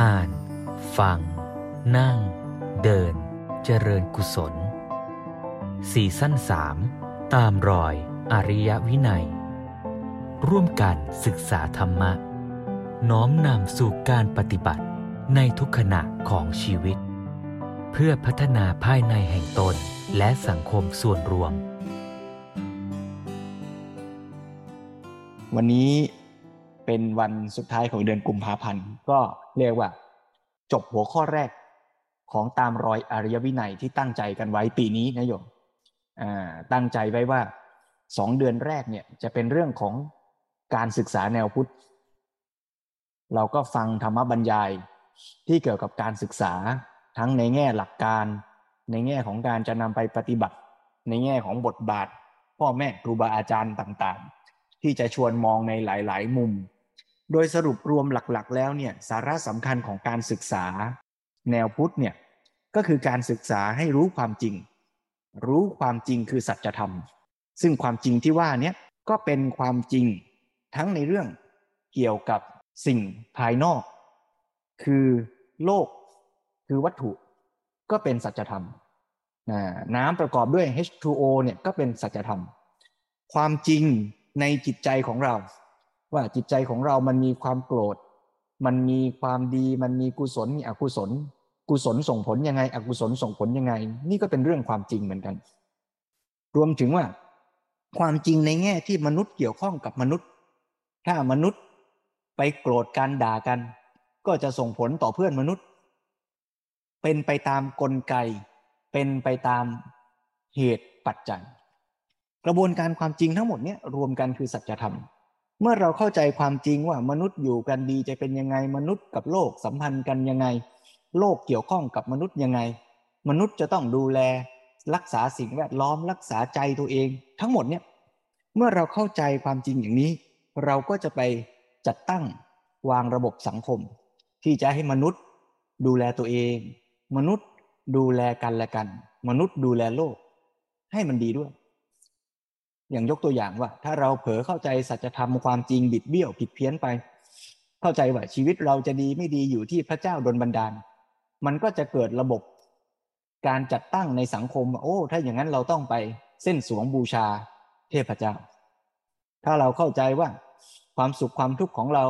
อ่าน ฟัง นั่ง เดิน เจริญกุศลสี่สั้นสามตามรอยอริยวินัย ร่วมกันศึกษาธรรมะ น้อมนำสู่การปฏิบัติในทุกขณะของชีวิต เพื่อพัฒนาภายในแห่งตนและสังคมส่วนรวม วันนี้เป็นวันสุดท้ายของเดือนกุมภาพันธ์ก็ เรียกว่า จบหัวข้อแรกของตามรอยอริยวินัยที่ตั้งใจกันไว้ปีนี้นะโยมตั้งใจไว้ว่าสองเดือนแรกเนี่ยจะเป็นเรื่องของการศึกษาแนวพุทธ เราก็ฟังธรรมบรรยายที่เกี่ยวกับการศึกษาทั้งในแง่หลักการ ในแง่ของการจะนำไปปฏิบัติ ในแง่ของบทบาท พ่อแม่ครูบาอาจารย์ต่างๆ ที่จะชวนมองในหลาย ๆ มุม โดยสรุปรวมหลักๆ แล้วเนี่ยสาระสำคัญของการศึกษา แนวพุทธเนี่ยก็คือการศึกษาให้รู้ความจริง รู้ความจริงคือสัจธรรม ซึ่งความจริงที่ว่านี้ก็เป็นความจริงทั้งในเรื่องเกี่ยวกับสิ่งภายนอก คือโลกคือวัตถุ ก็เป็นสัจธรรม น้ำประกอบด้วย H2O เนี่ยก็เป็นสัจธรรม ความจริงในจิตใจของเรา ว่าจิตใจของเรามันมีความโกรธ มันมีความดี มันมีกุศล มีอกุศล กุศลส่งผลยังไง อกุศลส่งผลยังไง นี่ก็เป็นเรื่องความจริงเหมือนกัน รวมถึงว่า ความจริงในแง่ที่มนุษย์เกี่ยวข้องกับมนุษย์ ถ้ามนุษย์ไปโกรธกันด่ากัน ก็จะส่งผลต่อเพื่อนมนุษย์ เป็นไปตามกลไก เป็นไปตามเหตุปัจจัย กระบวนการความจริงทั้งหมดนี้รวมกันคือสัจธรรม เมื่อเราเข้าใจความจริงว่ามนุษย์อยู่กันดีจะเป็นยังไง มนุษย์กับโลกสัมพันธ์กันยังไง โลกเกี่ยวข้องกับมนุษย์ยังไง มนุษย์จะต้องดูแล รักษาสิ่งแวดล้อมรักษาใจตัวเอง ทั้งหมดเนี่ยเมื่อเราเข้าใจความจริงอย่างนี้ เราก็จะไปจัดตั้งวางระบบสังคม ที่จะให้มนุษย์ดูแลตัวเอง มนุษย์ดูแลกันและกัน มนุษย์ดูแลโลก ให้มันดีด้วย อย่างยกตัวอย่างว่า ถ้าเราเผลอเข้าใจสัจธรรมความจริงบิดเบี้ยวผิดเพี้ยนไป เข้าใจว่าชีวิตเราจะดีไม่ดีอยู่ที่พระเจ้าดลบันดาล มันก็จะเกิดระบบการจัดตั้งในสังคมว่าโอ้ ถ้าอย่างนั้นเราต้องไปเส้นสวงบูชาเทพเจ้า ถ้าเราเข้าใจว่าความสุขความทุกข์ของเรา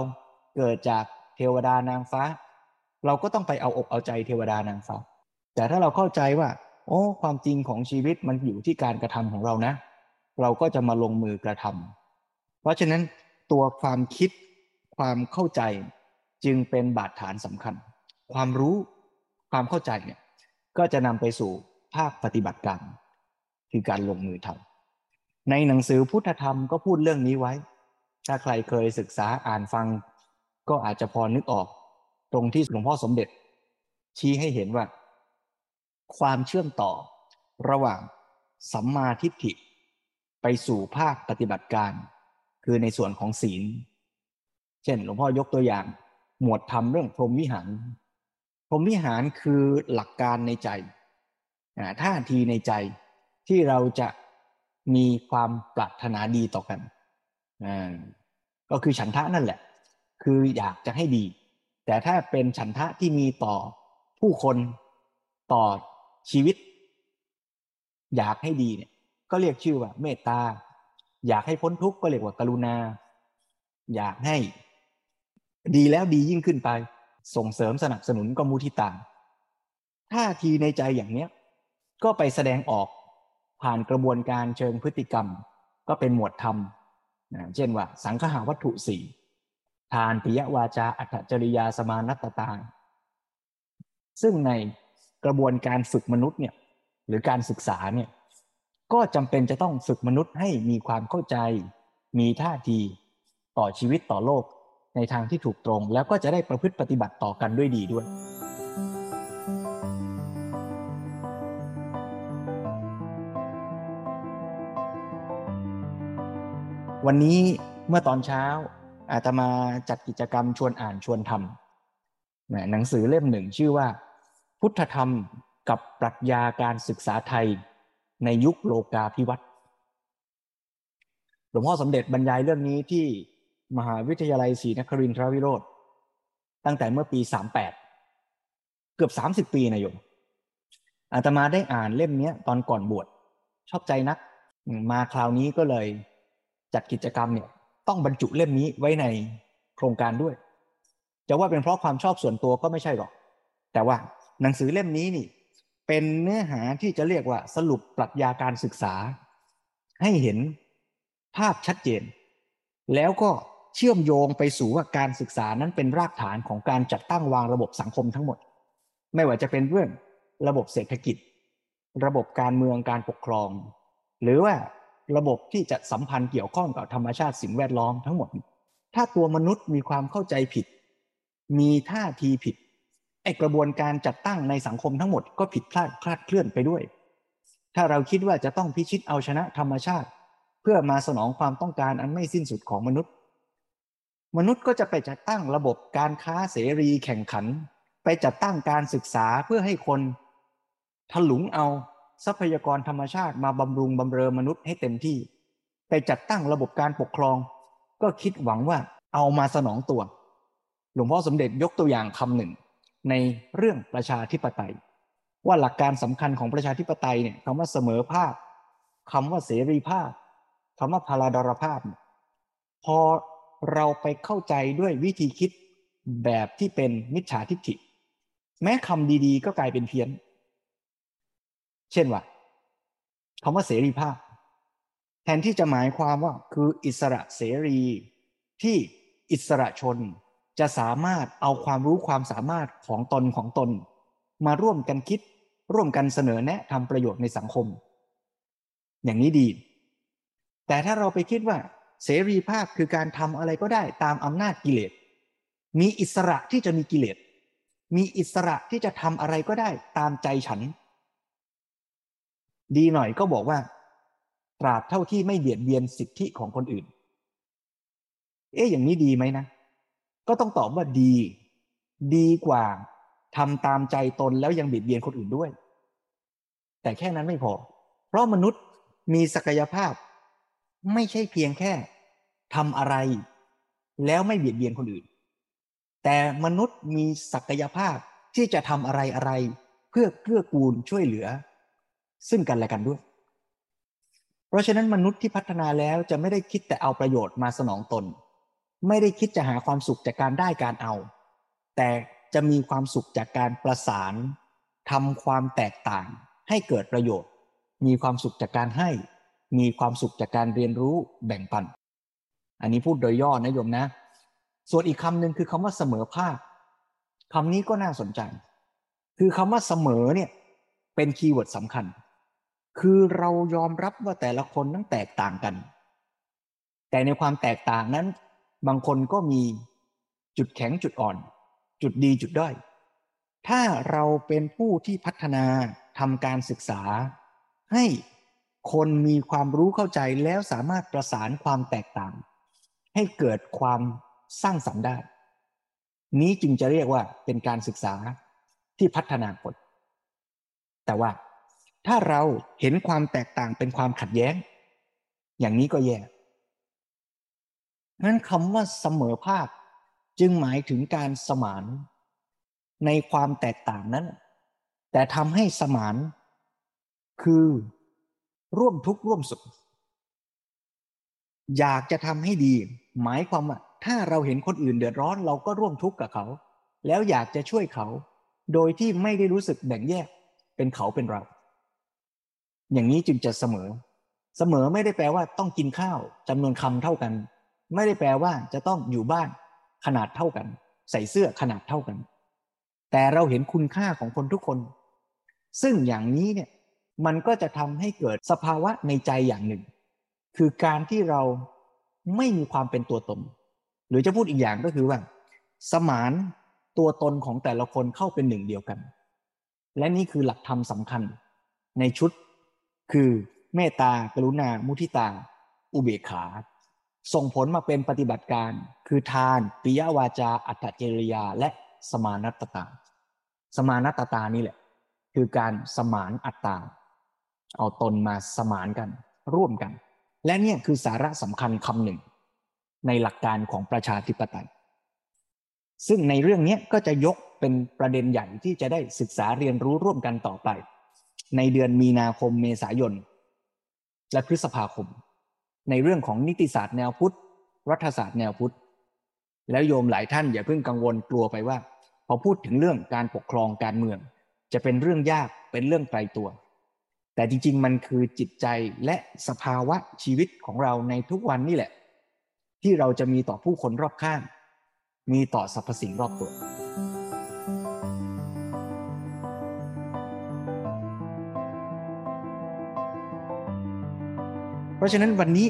เกิดจากเทวดานางฟ้า เราก็ต้องไปเอาอกเอาใจเทวดานางฟ้า แต่ถ้าเราเข้าใจว่า โอ้ ความจริงของชีวิตมันอยู่ที่การกระทำของเรานะ เราก็จะมาลงมือกระทำเพราะฉะนั้นตัวความคิดความเข้าใจจึงเป็นบาดฐานสำคัญ ความรู้ความเข้าใจเนี่ยก็จะนำไปสู่ภาคปฏิบัติการ คือการลงมือทำในหนังสือพุทธธรรมก็พูดเรื่องนี้ไว้ ถ้าใครเคยศึกษาอ่านฟัง ก็อาจจะพอนึกออก ตรงที่หลวงพ่อสมเด็จ ชี้ให้เห็นว่า ความเชื่อมต่อระหว่างสัมมาทิฏฐิ ไปสู่ภาคปฏิบัติการ คือในส่วนของศีล เช่น หลวงพ่อยกตัวอย่าง หมวดธรรมเรื่องพรหมวิหาร พรหมวิหารคือหลักการในใจท่าทีในใจที่เราจะมีความปรารถนาดีต่อกันก็คือฉันทะนั่นแหละ คืออยากจะให้ดี แต่ถ้าเป็นฉันทะที่มีต่อผู้คนต่อชีวิต อยากให้ดีเนี่ย ก็เรียกชื่อว่าเมตตา อยากให้พ้นทุกข์ก็เรียกว่ากรุณา อยากให้ ดีแล้วดียิ่งขึ้นไป ส่งเสริมสนับสนุนก็มุทิตาท่าทีในใจอย่างเนี้ย ก็ไปแสดงออกผ่านกระบวนการเชิงพฤติกรรม ก็เป็นหมวดธรรมนะเช่นว่า สังฆาวัตถุสี่ทานปิยวาจาอัตจริยาสมานัตตา ซึ่งในกระบวนการฝึกมนุษย์เนี่ยหรือการศึกษาเนี่ย ก็จำเป็นจะต้องฝึกมนุษย์ให้มีความเข้าใจ มีท่าที ต่อชีวิตต่อโลก ในทางที่ถูกตรง แล้วก็จะได้ประพฤติปฏิบัติต่อกันด้วยดีด้วย วันนี้เมื่อตอนเช้าอาตมาจัดกิจกรรมชวนอ่านชวนทำหนังสือเล่มหนึ่งชื่อว่า พุทธธรรมกับปรัชญาการศึกษาไทย ในยุคโลกาภิวัตน์หลวงพ่อสมเด็จบรรยายเรื่องนี้ที่มหาวิทยาลัยศรีนครินทรวิโรธตั้งแต่เมื่อปีกือบสามสิบปีนะโยมอาตมาได้อ่านเล่มนี้ตอนก่อนบวชชอบใจนัก มาคราวนี้ก็เลยจัดกิจกรรมเนี่ย ต้องบรรจุเล่มนี้ไว้ในโครงการด้วย จะว่าเป็นเพราะความชอบส่วนตัวก็ไม่ใช่หรอก แต่ว่าหนังสือเล่มนี้นี่ เป็นเนื้อหาที่จะเรียกว่าสรุปปรัชญาการศึกษา ให้เห็นภาพชัดเจน แล้วก็เชื่อมโยงไปสู่ว่าการศึกษานั้นเป็นรากฐานของการจัดตั้งวางระบบสังคมทั้งหมด ไม่ว่าจะเป็นเรื่องระบบเศรษฐกิจ ระบบการเมืองการปกครอง หรือว่าระบบที่จะสัมพันธ์เกี่ยวข้องกับธรรมชาติสิ่งแวดล้อมทั้งหมด ถ้าตัวมนุษย์มีความเข้าใจผิด มีท่าทีผิด ไอกระบวนการจัดตั้งในสังคมทั้งหมดก็ผิดพลาดคลาดเคลื่อนไปด้วย ถ้าเราคิดว่าจะต้องพิชิตเอาชนะธรรมชาติ เพื่อมาสนองความต้องการอันไม่สิ้นสุดของมนุษย์ มนุษย์ก็จะไปจัดตั้งระบบการค้าเสรีแข่งขัน ไปจัดตั้งการศึกษาเพื่อให้คนถลุงเอาทรัพยากรธรรมชาติมาบำรุงบำเรอมนุษย์ให้เต็มที่ ไปจัดตั้งระบบการปกครอง ก็คิดหวังว่าเอามาสนองตัว หลวงพ่อสมเด็จยกตัวอย่างคำหนึ่ง ในเรื่องประชาธิปไตย ว่าหลักการสำคัญของประชาธิปไตยเนี่ยคำว่าเสมอภาคคำว่าเสรีภาพคำว่าพาราดรภาพ พอเราไปเข้าใจด้วยวิธีคิดแบบที่เป็นมิจฉาทิฏฐิ แม้คำดีๆ ก็กลายเป็นเพี้ยน เช่นว่าคำว่าเสรีภาพ แทนที่จะหมายความว่าคืออิสระเสรีที่อิสระชน จะสามารถเอาความรู้ความสามารถของตนของตน มาร่วมกันคิด ร่วมกันเสนอแนะทำประโยชน์ในสังคม อย่างนี้ดี แต่ถ้าเราไปคิดว่า เสรีภาพคือการทำอะไรก็ได้ตามอำนาจกิเลส มีอิสระที่จะมีกิเลส มีอิสระที่จะทำอะไรก็ได้ตามใจฉัน ดีหน่อยก็บอกว่า ตราบเท่าที่ไม่เบียดเบียนสิทธิของคนอื่น เอ๊ะอย่างนี้ดีไหมนะ ก็ต้องตอบว่าดี ดีกว่าทำตามใจตนแล้วยังเบียดเบียนคนอื่นด้วย แต่แค่นั้นไม่พอ เพราะมนุษย์มีศักยภาพ ไม่ใช่เพียงแค่ทำอะไร แล้วไม่เบียดเบียนคนอื่น แต่มนุษย์มีศักยภาพที่จะทำอะไรอะไรเพื่อเกื้อกูลช่วยเหลือ ซึ่งกันและกันด้วย เพราะฉะนั้นมนุษย์ที่พัฒนาแล้วจะไม่ได้คิดแต่เอาประโยชน์มาสนองตน ไม่ได้คิดจะหาความสุขจากการได้การเอา แต่จะมีความสุขจากการประสานทำความแตกต่างให้เกิดประโยชน์ มีความสุขจากการให้ มีความสุขจากการเรียนรู้แบ่งปัน อันนี้พูดโดยย่อนะโยมนะ ส่วนอีกคำหนึ่งคือคำว่าเสมอภาคคำนี้ก็น่าสนใจ คือคำว่าเสมอเนี่ยเป็นคีย์เวิร์ดสำคัญ คือเรายอมรับว่าแต่ละคนนั้นแตกต่างกัน แต่ในความแตกต่างนั้น บางคนก็มีจุดแข็งจุดอ่อน จุดดีจุดด้อย ถ้าเราเป็นผู้ที่พัฒนาทำการศึกษา ให้คนมีความรู้เข้าใจแล้วสามารถประสานความแตกต่าง ให้เกิดความสร้างสรรค์ได้ นี้จึงจะเรียกว่าเป็นการศึกษาที่พัฒนาคนแต่ว่าถ้าเราเห็นความแตกต่างเป็นความขัดแย้ง อย่างนี้ก็แย่ นั้นคำว่าเสมอภาคจึงหมายถึงการสมานในความแตกต่างนั้น แต่ทำให้สมานคือร่วมทุกข์ร่วมสุข อยากจะทำให้ดี หมายความว่า ถ้าเราเห็นคนอื่นเดือดร้อนเราก็ร่วมทุกข์กับเขา แล้วอยากจะช่วยเขา โดยที่ไม่ได้รู้สึกแบ่งแยกเป็นเขาเป็นเรา อย่างนี้จึงจะเสมอ เสมอไม่ได้แปลว่าต้องกินข้าวจำนวนคำเท่ากัน ไม่ได้แปลว่าจะต้องอยู่บ้านขนาดเท่ากัน ใส่เสื้อขนาดเท่ากัน แต่เราเห็นคุณค่าของคนทุกคน ซึ่งอย่างนี้เนี่ยมันก็จะทำให้เกิดสภาวะในใจอย่างหนึ่ง คือการที่เราไม่มีความเป็นตัวตน หรือจะพูดอีกอย่างก็คือว่า สมานตัวตนของแต่ละคนเข้าเป็นหนึ่งเดียวกัน และนี่คือหลักธรรมสำคัญ ในชุด คือเมตตากรุณา มุทิตา อุเบกขา ส่งผลมาเป็นปฏิบัติการ คือทานปิยวาจา อัตเจริยา และสมานัตตา สมานัตตานี่แหละ คือการสมานอัตตา เอาตนมาสมานกัน ร่วมกัน และเนี่ยคือสาระสำคัญคำหนึ่ง ในหลักการของประชาธิปไตย ซึ่งในเรื่องนี้ก็จะยกเป็นประเด็นใหญ่ที่จะได้ศึกษาเรียนรู้ร่วมกันต่อไป ในเดือนมีนาคมเมษายน และพฤษภาคม ในเรื่องของนิติศาสตร์แนวพุทธ รัฐศาสตร์แนวพุทธ แล้วโยมหลายท่านอย่าเพิ่งกังวลกลัวไปว่า พอพูดถึงเรื่องการปกครองการเมือง จะเป็นเรื่องยากเป็นเรื่องไกลตัว แต่จริง ๆ มันคือจิตใจและสภาวะชีวิตของเราในทุกวันนี่แหละ ที่เราจะมีต่อผู้คนรอบข้าง มีต่อสรรพสิ่งรอบตัว เพราะฉะนั้นวันนี้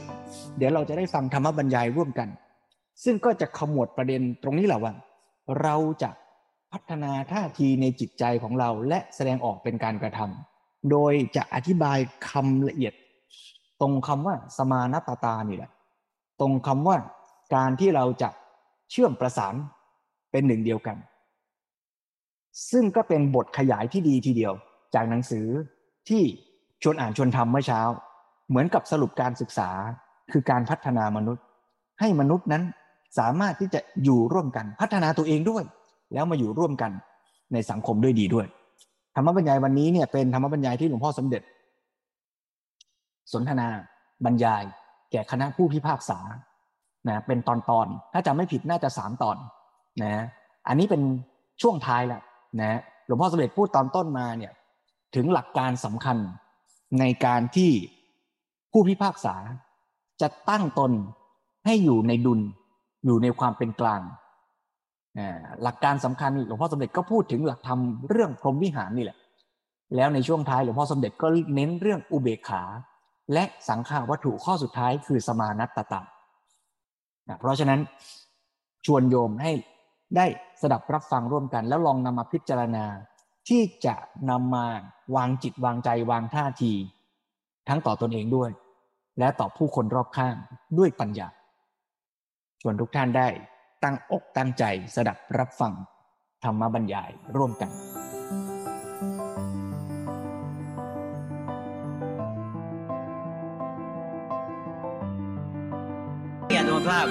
เดี๋ยวเราจะได้ฟังธรรมบรรยายร่วมกัน ซึ่งก็จะขมวดประเด็นตรงนี้แหละว่า เราจะพัฒนาท่าทีในจิตใจของเราและแสดงออกเป็นการกระทำโดยจะอธิบายคำละเอียด ตรงคำว่าสมานตตานี่แหละ ตรงคำว่าการที่เราจะเชื่อมประสานเป็นหนึ่งเดียวกัน ซึ่งก็เป็นบทขยายที่ดีทีเดียว จากหนังสือที่ชวนอ่านชวนทำเมื่อเช้า เหมือนกับสรุปการศึกษาคือการพัฒนามนุษย์ ให้มนุษย์นั้นสามารถที่จะอยู่ร่วมกันพัฒนาตัวเองด้วย แล้วมาอยู่ร่วมกันในสังคมด้วยดีด้วย ธรรมบรรยายวันนี้เนี่ยเป็นธรรมบรรยายที่หลวงพ่อสมเด็จ สนทนาบรรยาย แก่คณะผู้พิพากษานะเป็นตอนตอนถ้าจำไม่ผิดน่าจะสามตอนนะอันนี้เป็นช่วงท้ายแล้วนะหลวงพ่อสมเด็จพูดตอนต้นมาเนี่ยถึงหลักการสำคัญในการที่ ผู้พิพากษาจะตั้งตนให้อยู่ในดุลอยู่ในความเป็นกลางหลักการสำคัญหลวงพ่อสมเด็จก็พูดถึงหลักธรรมเรื่องพรหมวิหารนี่แหละ แล้วในช่วงท้ายหลวงพ่อสมเด็จก็เน้นเรื่องอุเบกขา และสังขาวัตถุข้อสุดท้ายคือสมานัตตะเพราะฉะนั้นชวนโยมให้ได้สดับรับฟังร่วมกัน แล้วลองนำมาพิจารณาที่จะนำมาวางจิตวางใจวางท่าที ทั้งต่อตอนเองด้วย และต่อผู้คนรอบข้างด้วยปัญญา ชวนทุกท่านได้ตั้งอกตั้งใจสดับรับฟังธรรมบรรยายร่วมกันเอัตภาพ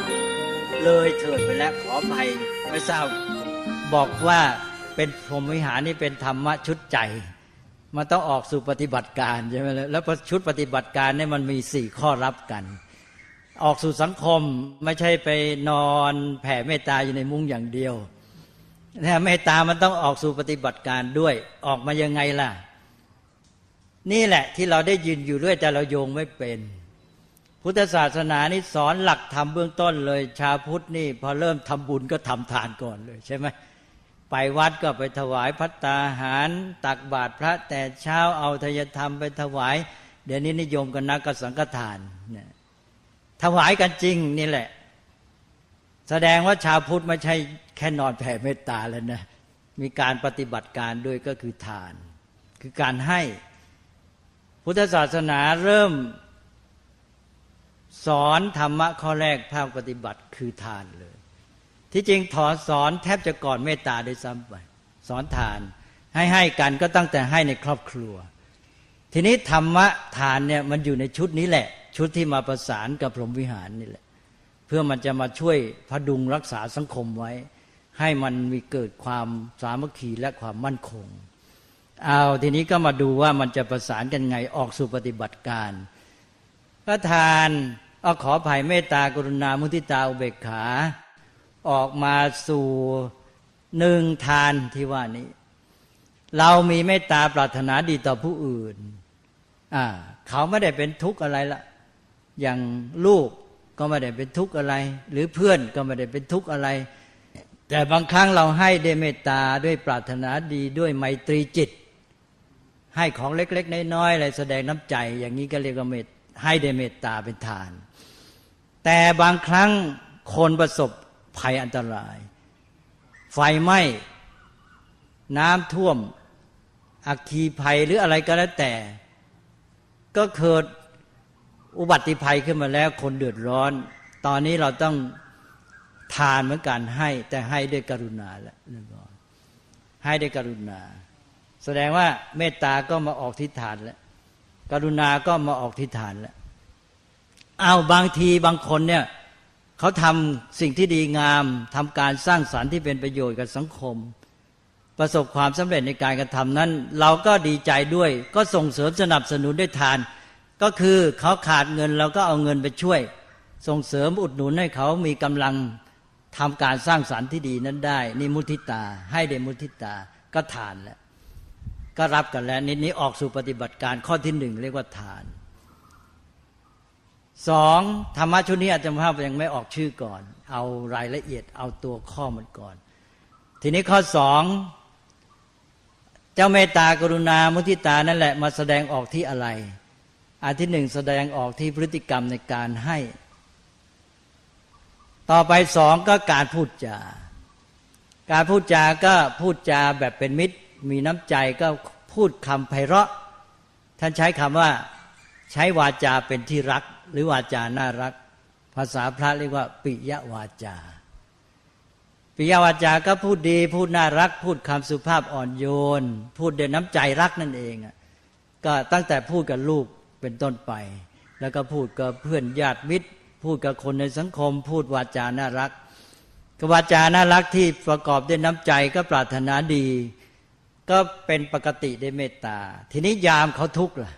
เลยเถิดไปแล้วขอภัยไม่ทราบบอกว่าเป็นพรหมวิหารนี่เป็นธรรมะชุดใจ มันต้องออกสู่ปฏิบัติการใช่ไหมแล้วชุดปฏิบัติการเนี่ยมันมีสี่ข้อรับกัน ออกสู่สังคมไม่ใช่ไปนอนแผ่เมตตาอยู่ในมุ้งอย่างเดียวนะเมตตามันต้องออกสู่ปฏิบัติการด้วย ออกมายังไงล่ะ นี่แหละที่เราได้ยืนอยู่ด้วยแต่เราโยงไม่เป็น พุทธศาสนานี่สอนหลักธรรมเบื้องต้นเลย ชาพุทธนี่ พอเริ่มทำบุญก็ทำทานก่อนเลยใช่ไหม ไปวัดก็ไปถวายพัตตาหาร ตักบาตรพระแต่เช้าเอาทยธรรมไปถวาย เดี๋ยวนี้นิยมกันนักกสังฆทานเนี่ยถวายกันจริงนี่แหละ แสดงว่าชาวพุทธไม่ใช่แค่นอนแผ่เมตตาแล้วนะมีการปฏิบัติการด้วยก็คือทาน คือการให้ พุทธศาสนาเริ่ม สอนธรรมะข้อแรกภาคปฏิบัติคือทานเลย ที่จริงถอนสอนแทบจะก่อนเมตตาได้ซ้ำไปสอนทาน ให้ให้กันก็ตั้งแต่ให้ในครอบครัว ทีนี้ธรรมะทานเนี่ยมันอยู่ในชุดนี้แหละ ชุดที่มาประสานกับพรหมวิหารนี่แหละ เพื่อมันจะมาช่วยพดุงรักษาสังคมไว้ ให้มันมีเกิดความสามัคคีและความมั่นคงเอาทีนี้ก็มาดูว่ามันจะประสานกันไงออกสู่ปฏิบัติการพระทานเอาขอภัยเมตตากรุณามุทิตาอุเบกขา ออกมาสู่หนึ่งทานที่ว่านี้ เรามีเมตตาปรารถนาดีต่อผู้อื่นอ่าเขาไม่ได้เป็นทุกข์อะไรละอย่างลูกก็ไม่ได้เป็นทุกข์อะไร หรือเพื่อนก็ไม่ได้เป็นทุกข์อะไร แต่บางครั้งเราให้ด้วยเมตตาด้วยปรารถนาดีด้วยไมตรีจิต ให้ของเล็ก ๆ น้อยๆอะไรแสดงน้ำใจ อย่างนี้ก็เรียกว่าเมตให้ด้วยเมตตาเป็นทาน แต่บางครั้งคนประสบ ภัยอันตราย ไฟไหม้น้ำท่วมอัคคีภัยหรืออะไรก็แล้วแต่ ก็เกิดอุบัติภัยขึ้นมาแล้วคนเดือดร้อน ตอนนี้เราต้องทานเหมือนกันให้แต่ให้ด้วยกรุณาแล้วให้ด้วยกรุณา แสดงว่าเมตตาก็มาออกทิฏฐานแล้วกรุณาก็มาออกทิฏฐานแล้วเอาบางทีบางคนเนี่ย เขาทำสิ่งที่ดีงามทำการสร้างสารรค์ที่เป็นประโยชน์กับสังคม ประสบความสำเร็จในการกระทำนั้น เราก็ดีใจด้วย ก็ส่งเสริมสนับสนุนด้วยทาน ก็คือเขาขาดเงินเราก็เอาเงินไปช่วย ส่งเสริมอุดหนุนให้เขามีกำลังทำการสร้างสารรค์ที่ดีนั้นได้นี่มุทิตา ให้เดมุทิตาก็ทานแล้วก็รับกันแล้วนิดนี้ออกสู่ปฏิบัติการข้อที่หนึ่งเรียกว่าทาน สองธรรมะชุดนี้อาจารย์ภาพยังไม่ออกชื่อก่อน เอารายละเอียดเอาตัวข้อมันก่อน ทีนี้ข้อสองเจ้าเมตตากรุณามุทิตานั่นแหละมาแสดงออกที่อะไร อันที่หนึ่งแสดงออกที่พฤติกรรมในการให้ ต่อไปสองก็การพูดจา การพูดจาก็พูดจาแบบเป็นมิตร มีน้ำใจก็พูดคำไพเราะ ท่านใช้คำว่าใช้วาจาเป็นที่รัก หรือวาจาน่ารัก ภาษาพระเรียกว่า ปิยวาจา ปิยวาจาก็พูดดี พูดน่ารัก พูดคำสุภาพอ่อนโยน พูดด้วยน้ำใจรักนั่นเองก็ตั้งแต่พูดกับลูกเป็นต้นไป แล้วก็พูดกับเพื่อนญาติมิตร พูดกับคนในสังคม พูดวาจาน่ารักกวาจาน่ารักที่ประกอบด้วยน้ำใจก็ปรารถนาดี ก็เป็นปกติได้เมตตา ทีนี้ยามเขาทุกข์ล่ะ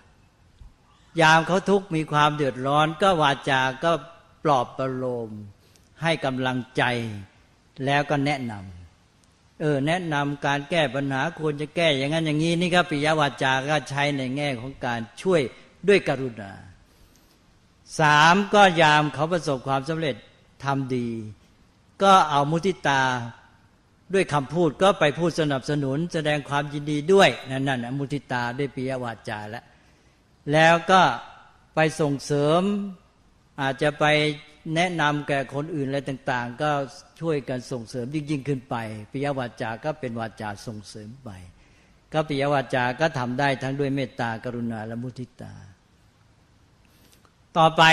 ยามเขาทุกข์มีความเดือดร้อน ก็วาจาก็ปลอบประโลม ให้กำลังใจแล้วก็แนะนำเออแนะนำการแก้ปัญหาควรจะแก้อย่างนั้นอย่างนี้นี่ก็ปิยวาจาก็ใช้ในแง่ของการช่วยด้วยกรุณาสามก็ยามเขาประสบความสำเร็จทำดี ก็เอามุทิตาด้วยคำพูดก็ไปพูดสนับสนุน แสดงความยินดีด้วยนั่นนั่นมุทิตาด้วยปิยวาจาแล้ว แล้วก็ไปส่งเสริม อาจจะไปแนะนำแก่คนอื่นอะไรต่าง ๆ ก็ช่วยกันส่งเสริมยิ่งยิ่งขึ้นไปปิยวาจาก็เป็นวาจาส่งเสริมไป ก็ปิยวาจาก็ทำได้ทั้งด้วยเมตตากรุณาและมุทิตา ต่อไป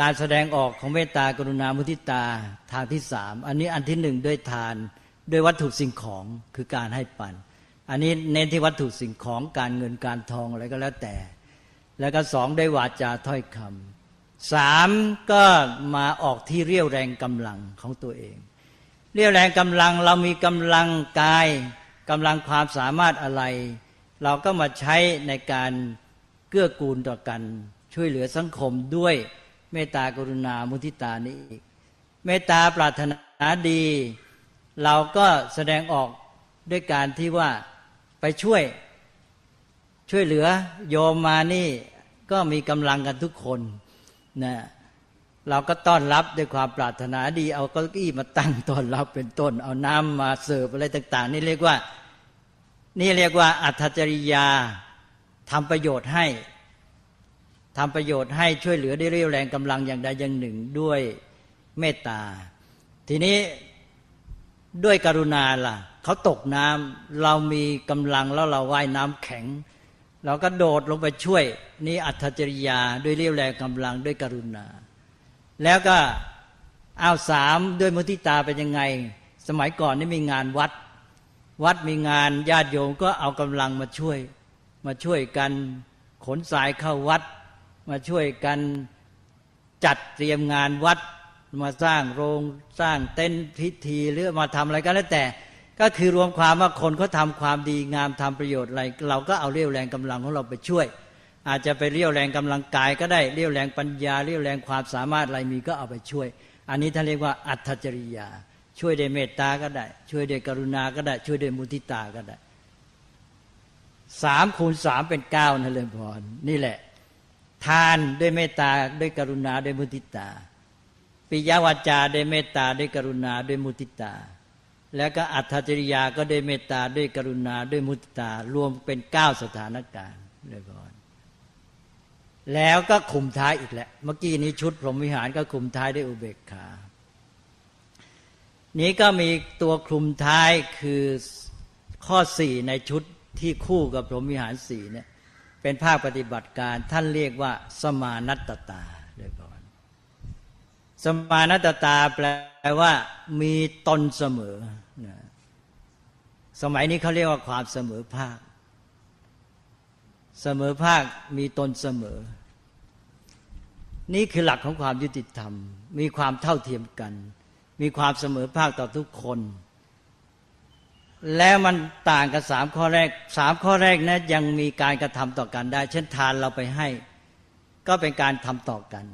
การแสดงออกของเมตตากรุณามุทิตาทางที่สามอันนี้อันที่หนึ่งด้วยทานด้วยวัตถุสิ่งของคือการให้ปัน อันนี้เน้นที่วัตถุสิ่งของการเงินการทองอะไรก็แล้วแต่ แล้วก็สองได้วาจาถ้อยคำสามก็มาออกที่เรี่ยวแรงกำลังของตัวเอง เรี่ยวแรงกำลังเรามีกำลังกายกำลังความสามารถอะไร เราก็มาใช้ในการเกื้อกูลต่อกัน ช่วยเหลือสังคมด้วยเมตตากรุณามุทิตานี้อีกเมตตาปรารถนาดี เราก็แสดงออกด้วยการที่ว่า ไปช่วย ช่วยเหลือโยมมานี่ก็มีกำลังกันทุกคนนะเราก็ต้อนรับด้วยความปรารถนาดีเอาเก้าอี้มาตั้งต้อนรับเป็นต้น เอาน้ำมาเสิร์ฟอะไรต่าง ๆ นี่เรียกว่า นี่เรียกว่า อัตจริยาทำประโยชน์ให้ทำประโยชน์ให้ช่วยเหลือได้เรียวแรงกำลังอย่างใดอย่างหนึ่งด้วยเมตตา ทีนี้ ด้วยกรุณาล่ะเขาตกน้ำเรามีกำลังแล้วเราว่ายน้ำแข็ง เราก็โดดลงไปช่วย นี่อัตจริยาด้วยเรียวแรงกำลังด้วยกรุณา แล้วก็เอาวสามด้วยมุทิตาเป็นยังไง สมัยก่อนนี่มีงานวัด วัดมีงานญาติโยมก็เอากำลังมาช่วย มาช่วยกันขนสายเข้าวัด มาช่วยกันจัดเตรียมงานวัด มาสร้างโรงสร้างเต็นท์พิธีหรือมาทำอะไรก็แล้วแต่ ก็คือรวมความว่าคนเขาทาความดีงามทำประโยชน์อะไร เราก็เอาเรี่ยวแรงกำลังของเราไปช่วย อาจจะไปเรี่ยวแรงกำลังกายก็ได้เรี่ยวแรงปัญญาเรี่ยวแรงความสามารถอะไรมีก็เอาไปช่วย อันนี้ท่านเรียกว่าอัตจริยา ช่วยด้วยเมตตาก็ได้ ช่วยด้วยกรุณาก็ได้ ช่วยด้วยมุทิตาก็ได้สามคูณสามเป็นเก้านะเลยพรนี่แหละ ทานด้วยเมตตาด้วยกรุณาด้วยมุทิตา ปิยวาจาด้วยเมตตาด้วยกรุณาด้วยมุทิตา แล้วก็อัตถจริยาก็ด้วยเมตตาด้วยกรุณาด้วยมุติตา รวมเป็นเก้าสถานการณ์เลยก่อนแล้วก็คุมท้ายอีกแหละ เมื่อกี้นี้ชุดพรหมวิหารก็คุมท้ายด้วยอุเบกขา นี้ก็มีตัวคลุมท้ายคือข้อสี่ในชุดที่คู่กับพรหมวิหารสี่เนี่ยเป็นภาคปฏิบัติการท่านเรียกว่าสมานัตตา สมานัตตาแปลว่ามีตนเสมอ สมัยนี้เขาเรียกว่าความเสมอภาค เสมอภาคมีตนเสมอ นี่คือหลักของความยุติธรรม มีความเท่าเทียมกัน มีความเสมอภาคต่อทุกคน แล้วมันต่างกับสามข้อแรกสามข้อแรกนะยังมีการกระทำต่อกันได้ เช่นทานเราไปให้ ก็เป็นการทำต่อกัน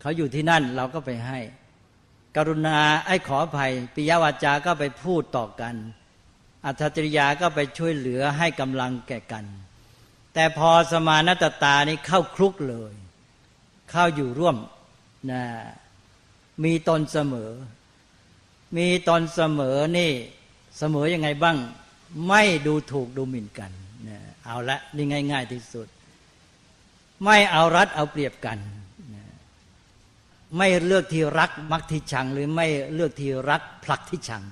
เขาอยู่ที่นั่นเราก็ไปให้ กรุณาไอ้ขออภัยปิยวาจาก็ไปพูดต่อกัน อัตจริยาก็ไปช่วยเหลือให้กำลังแก่กัน แต่พอสมานตตานี้เข้าคลุกเลย เข้าอยู่ร่วมนะมีตนเสมอ มีตนเสมอนี่เสมอยังไงบ้าง ไม่ดูถูกดูหมิ่นกันนะเอาละนี่ง่าย ๆ ที่สุด ไม่เอารัดเอาเปรียบกัน ไม่เลือกที่รักมักที่ชัง หรือไม่เลือกที่รักผลักที่ชัง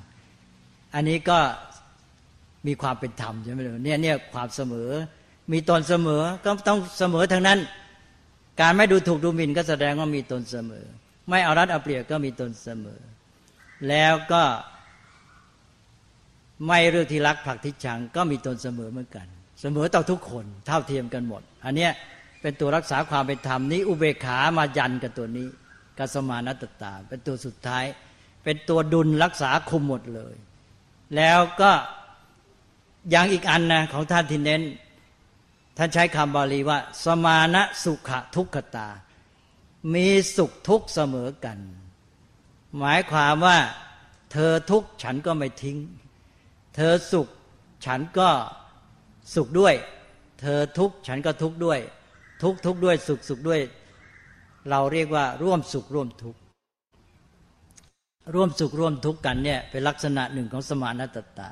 อันนี้ก็มีความเป็นธรรมใช่ไหมเนี่ยเนี่ยความเสมอ มีตนเสมอก็ต้องเสมอทั้งนั้น การไม่ดูถูกดูหมิ่นก็แสดงว่ามีตนเสมอ ไม่เอารัดเอาเปรียบก็มีตนเสมอ แล้วก็ไม่เรื่องที่รักผลักที่ชัง ก็มีตนเสมอเหมือนกัน เสมอต่อทุกคนเท่าเทียมกันหมด อันเนี้ยเป็นตัวรักษาความเป็นธรรมนี้ อุเบกขามายันกับตัวนี้ กัสมานัตตา เป็นตัวสุดท้าย เป็นตัวดุลรักษาคุมหมดเลย แล้วก็อย่างอีกอันนะของท่านที่เน้น ท่านใช้คำบาลีว่า สมานะสุขทุกขตา มีสุขทุกเสมอกัน หมายความว่า เธอทุกฉันก็ไม่ทิ้ง เธอสุขฉันก็สุขด้วย เธอทุกฉันก็ทุกด้วย ทุกทุกด้วยสุขสุขด้วย เราเรียกว่าร่วมสุขร่วมทุกข์ร่วมสุขร่วมทุกข์กันเนี่ยเป็นลักษณะหนึ่งของสมานตตา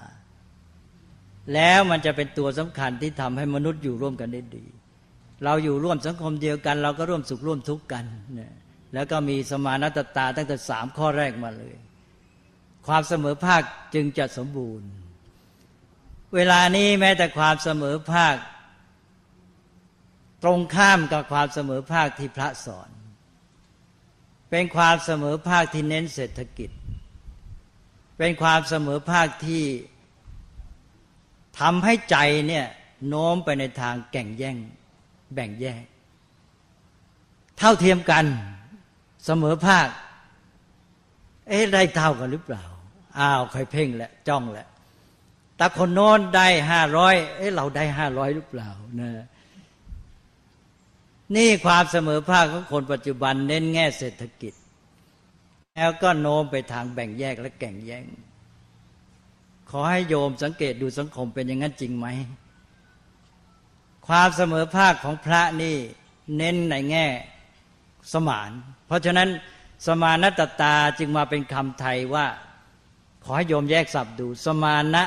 แล้วมันจะเป็นตัวสำคัญที่ทำให้มนุษย์อยู่ร่วมกันได้ดี เราอยู่ร่วมสังคมเดียวกัน เราก็ร่วมสุขร่วมทุกข์กันเนี่ยแล้วก็มีสมานตตาตั้งแต่สามข้อแรกมาเลย ความเสมอภาคจึงจะสมบูรณ์ เวลานี้แม้แต่ความเสมอภาค ตรงข้ามกับความเสมอภาคที่พระสอน เป็นความเสมอภาคที่เน้นเศรษฐกิจ เป็นความเสมอภาคที่ทำให้ใจเนี่ยโน้มไปในทางแก่งแย่ง แบ่งแยก เท่าเทียมกันเสมอภาค เอ๊ะได้เท่ากันหรือเปล่า อ้าวใครเพ่งแหละจ้องแหละแต่คนโน้นได้ห้าร้อยเอ้เราได้ห้าร้อยหรือเปล่านะ นี่ความเสมอภาคของคนปัจจุบันเน้นแง่เศรษฐกิจ แล้วก็โน้มไปทางแบ่งแยกและแก่งแย่ง ขอให้โยมสังเกตดูสังคมเป็นอย่างนั้นจริงไหม ความเสมอภาคของพระนี่เน้นในแง่สมาน เพราะฉะนั้นสมานตตาจึงมาเป็นคำไทยว่า ขอให้โยมแยกศัพท์ดู สมานะ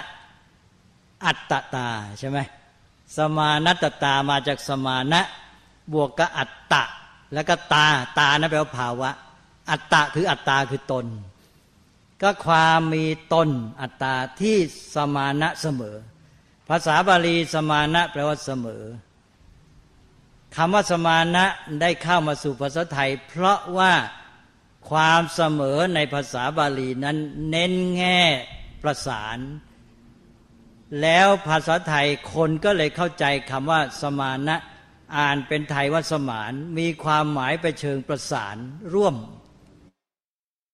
อัตตาใช่ไหมสมานตตามาจากสมานะ บวกกับอัตตะ แล้วก็ตาตานะแปลว่าภาวะ อัตตะคืออัตตาคือตน ก็ความมีตนอัตตาที่สมานะเสมอ ภาษาบาลีสมานะแปลว่าเสมอคำว่าสมานะได้เข้ามาสู่ภาษาไทย เพราะว่าความเสมอในภาษาบาลีนั้นเน้นแง่ประสาน แล้วภาษาไทยคนก็เลยเข้าใจคำว่าสมานะ อ่านเป็นไทยว่าสมานมีความหมายไปเชิงประสานร่วม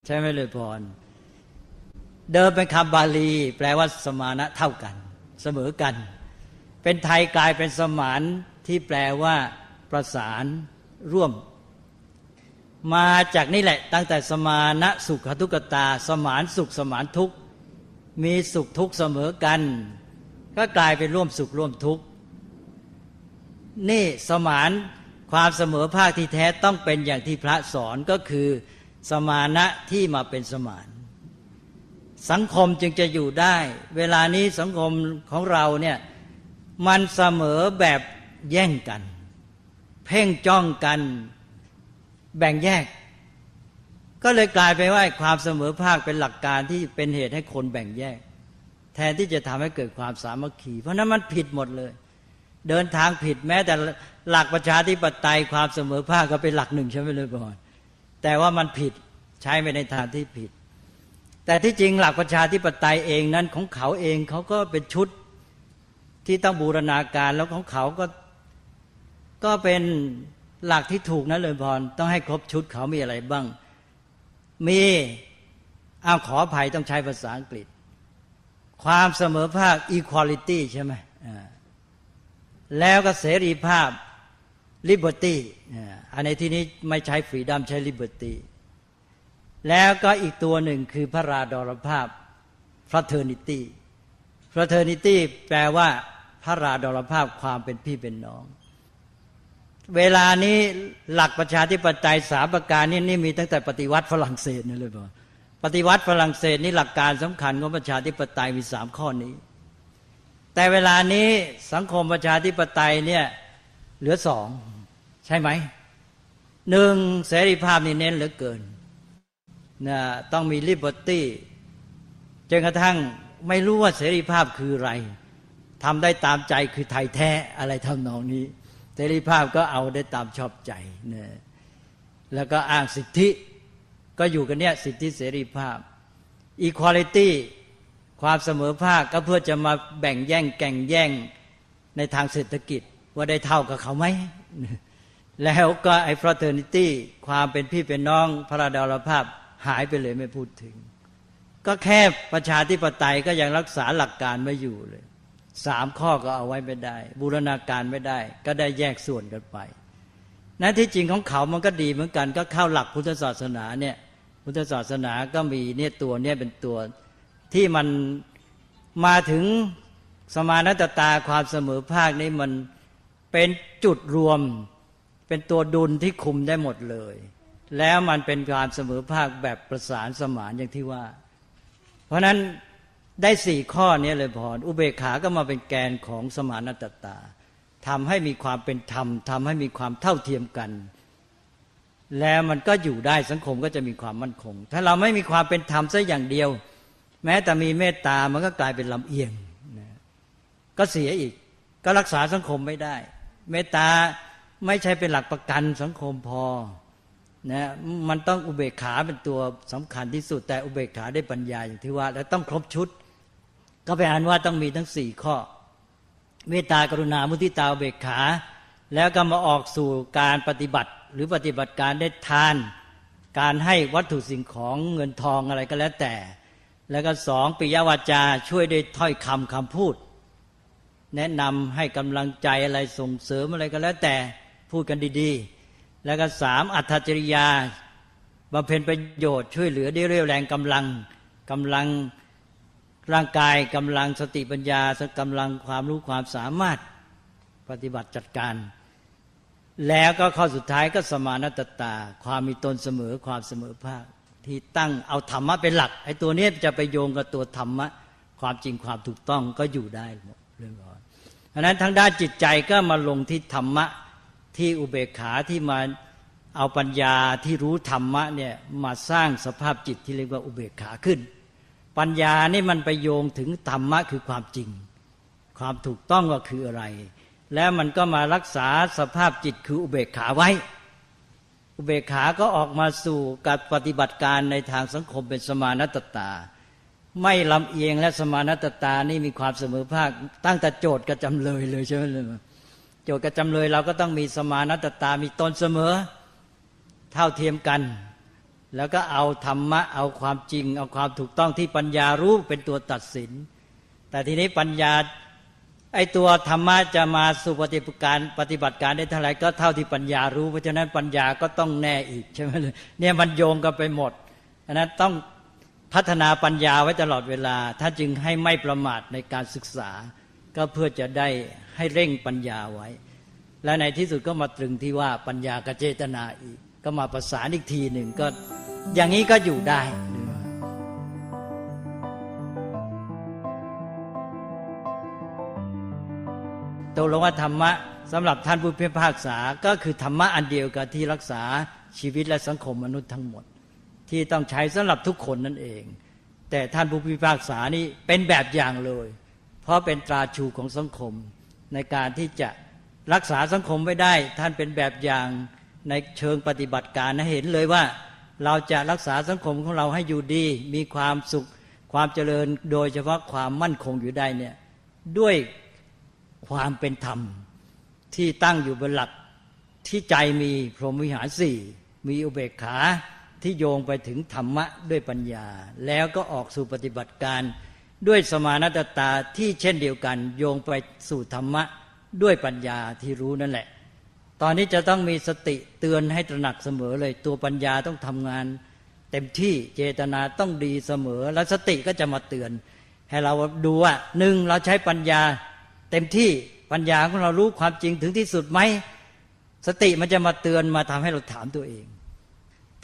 ใช่ไหมเลยพร เดิมเป็นคำบาลี แปลว่าสมานะเท่ากัน เสมอกัน เป็นไทยกลายเป็นสมานที่แปลว่าประสานร่วม มาจากนี่แหละ ตั้งแต่สมานะสุขทุกตา สมานสุขสมานทุกมีสุขทุกเสมอกัน ก็กลายเป็นร่วมสุขร่วมทุกข์ นี่สมานความเสมอภาคที่แท้ต้องเป็นอย่างที่พระสอนก็คือสมานะที่มาเป็นสมาน สังคมจึงจะอยู่ได้ เวลานี้สังคมของเราเนี่ยมันเสมอแบบแย่งกัน เพ่งจ้องกันแบ่งแยก ก็เลยกลายไปว่าความเสมอภาคเป็นหลักการที่เป็นเหตุให้คนแบ่งแยก แทนที่จะทำให้เกิดความสามัคคี เพราะนั้นมันผิดหมดเลย เดินทางผิดแม้แต่หลักประชาธิปไตยความเสมอภาคก็เป็นหลักหนึ่งใช่ไหมเลยก่อน แต่ว่ามันผิดใช้ไปในทางที่ผิด แต่ที่จริงหลักประชาธิปไตยเองนั้นของเขาเองเขาก็เป็นชุดที่ต้องบูรณาการแล้วของเขาก็ก็เป็นหลักที่ถูกนะเลยพรต้องให้ครบชุดเขามีอะไรบ้าง มีอ้าวขออภัยต้องใช้ภาษาอังกฤษ ความเสมอภาค equality ใช่ไหม แล้วก็เสรีภาพ liberty อันในที่นี้ไม่ใช้ freedom ใช้ liberty แล้วก็อีกตัวหนึ่งคือพระราดรภาพ fraternity fraternity แปลว่าพระราดรภาพความเป็นพี่เป็นน้อง เวลานี้หลักประชาธิปไตยสามประการนี้นี่มีตั้งแต่ปฏิวัติฝรั่งเศสนี่เลยบอกปฏิวัติฝรั่งเศสนี่หลักการสำคัญของประชาธิปไตยมีสามข้อนี้ แต่เวลานี้สังคมประชาธิปไตยเนี่ยเหลือสอง ใช่ไหมหนึ่งเสรีภาพนี่เน้นเหลือเกินนะต้องมีลิเบอร์ตี้จนกระทั่งไม่รู้ว่าเสรีภาพคืออะไรทำได้ตามใจคือไทยแท้อะไรทำนองนี้ เสรีภาพก็เอาได้ตามชอบใจนะแล้วก็อ้างสิทธิก็อยู่กันเนี้ยสิทธิเสรีภาพ equality คว ความเสมอภาคก็เพื่อจะมาแบ่งแย่งแก่งแย่งในทางเศรษฐกิจว่าได้เท่ากับเขาไหม แล้วก็ไอ้ fraternity ความเป็นพี่เป็นน้องพระดารภาพหายไปเลยไม่พูดถึง ก็แค่ประชาธิปไตยก็ยังรักษาหลักการไม่อยู่เลยสามข้อก็เอาไว้ไม่ได้ บูรณาการไม่ได้ ก็ได้แยกส่วนกันไปนั้นที่จริงของเขามันก็ดีเหมือนกัน ก็เข้าหลักพุทธศาสนาเนี่ยพุทธศาสนาก็มีเนี่ยตัวเนี่ยเป็นตัว ที่มันมาถึงสมานตตาความเสมอภาคนี้มันเป็นจุดรวม เป็นตัวดุลที่คุมได้หมดเลย แล้วมันเป็นการเสมอภาคแบบประสานสมานอย่างที่ว่า เพราะนั้นได้สี่ข้อนี้เลยพออุเบกขาก็มาเป็นแกนของสมานตตาทำให้มีความเป็นธรรมทำให้มีความเท่าเทียมกัน แล้วมันก็อยู่ได้สังคมก็จะมีความมั่นคง ถ้าเราไม่มีความเป็นธรรมซะอย่างเดียว แม้แต่มีเมตตามันก็กลายเป็นลำเอียงก็เสียอีก ก็รักษาสังคมไม่ได้ เมตตาไม่ใช่เป็นหลักประกันสังคมพอนะมันต้องอุเบกขาเป็นตัวสำคัญที่สุด แต่อุเบกขาได้ปัญญาอย่างที่ว่า แล้วต้องครบชุด ก็แปลว่าต้องมีทั้งสี่ข้อ เมตตากรุณามุทิตาอุเบกขา แล้วก็มาออกสู่การปฏิบัติ หรือปฏิบัติการได้ทาน การให้วัตถุสิ่งของเงินทองอะไรก็แล้วแต่ แล้วก็สองปิยวาจาช่วยด้วยถ้อยคำคำพูด แนะนำให้กำลังใจอะไรส่งเสริมอะไรก็แล้วแต่พูดกันดีๆ แล้วก็สามอัตจริยาบำเพ็ญประโยชน์ช่วยเหลือได้เรียวแรงกำลังกำลังร่างกายกำลังสติปัญญากำลังความรู้ความสามารถปฏิบัติจัดการ แล้วก็ข้อสุดท้ายก็สมานตตา ความมีตนเสมอความเสมอภาค ที่ตั้งเอาธรรมะเป็นหลักไอ้ตัวนี้จะไปโยงกับตัวธรรมะความจริงความถูกต้องก็อยู่ได้หมดเรื่องรอนเพราะนั้นทางด้านจิตใจก็มาลงที่ธรรมะที่อุเบกขาที่มาเอาปัญญาที่รู้ธรรมะเนี่ยมาสร้างสภาพจิตที่เรียกว่าอุเบกขาขึ้น ปัญญานี่มันไปโยงถึงธรรมะคือความจริง ความถูกต้องก็คืออะไร แล้วมันก็มารักษาสภาพจิตคืออุเบกขาไว้ อุเบกขาก็ออกมาสู่การปฏิบัติการในทางสังคมเป็นสมานัตตา ไม่ลำเอียงและสมานัตตานี่มีความเสมอภาค ตั้งแต่โจทย์กับจำเลยเลยใช่ไหมเลยโจทย์กับจำเลยเราก็ต้องมีสมานัตตา มีตนเสมอเท่าเทียมกัน แล้วก็เอาธรรมะเอาความจริง เอาความถูกต้องที่ปัญญารู้เป็นตัวตัดสิน แต่ทีนี้ปัญญา ไอตัวธรรมะจะมาสู่ปฏิบัติการปฏิบัติการได้เท่าไหร่ก็เท่าที่ปัญญารู้ เพราะฉะนั้นปัญญาก็ต้องแน่อีกใช่ไหมเนี่ยมันโยงกันไปหมดอันนั้นต้องพัฒนาปัญญาไว้ตลอดเวลาถ้าจึงให้ไม่ประมาทในการศึกษา ก็เพื่อจะได้ให้เร่งปัญญาไว้ และในที่สุดก็มาตรึงที่ว่าปัญญากับเจตนาอีก ก็มาประสานอีกทีหนึ่งก็อย่างนี้ก็อยู่ได้ ตกลงว่าธรรมะสำหรับท่านผู้พิพากษาก็คือธรรมะอันเดียวกับที่รักษาชีวิตและสังคมมนุษย์ทั้งหมด ที่ต้องใช้สำหรับทุกคนนั่นเอง แต่ท่านผู้พิพากษานี่เป็นแบบอย่างเลย เพราะเป็นตราชูของสังคม ในการที่จะรักษาสังคมไว้ได้ ท่านเป็นแบบอย่างในเชิงปฏิบัติการนะเห็นเลยว่า เราจะรักษาสังคมของเราให้อยู่ดี มีความสุขความเจริญโดยเฉพาะความมั่นคงอยู่ได้เนี่ยด้วย ความเป็นธรรม ที่ตั้งอยู่บนหลักที่ใจมีพรหมวิหารสี่มีอุเบกขาที่โยงไปถึงธรรมะด้วยปัญญา แล้วก็ออกสู่ปฏิบัติการ ด้วยสมานตตาที่เช่นเดียวกัน โยงไปสู่ธรรมะด้วยปัญญาที่รู้นั่นแหละ ตอนนี้จะต้องมีสติเตือนให้ตระหนักเสมอเลย ตัวปัญญาต้องทำงาน เต็มที่เจตนาต้องดีเสมอ แล้วสติก็จะมาเตือน ให้เราดูว่าหนึ่งเราใช้ปัญญา เต็มที่ปัญญาของเรารู้ความจริงถึงที่สุดไหมสติมันจะมาเตือนมาทำให้เราถามตัวเอง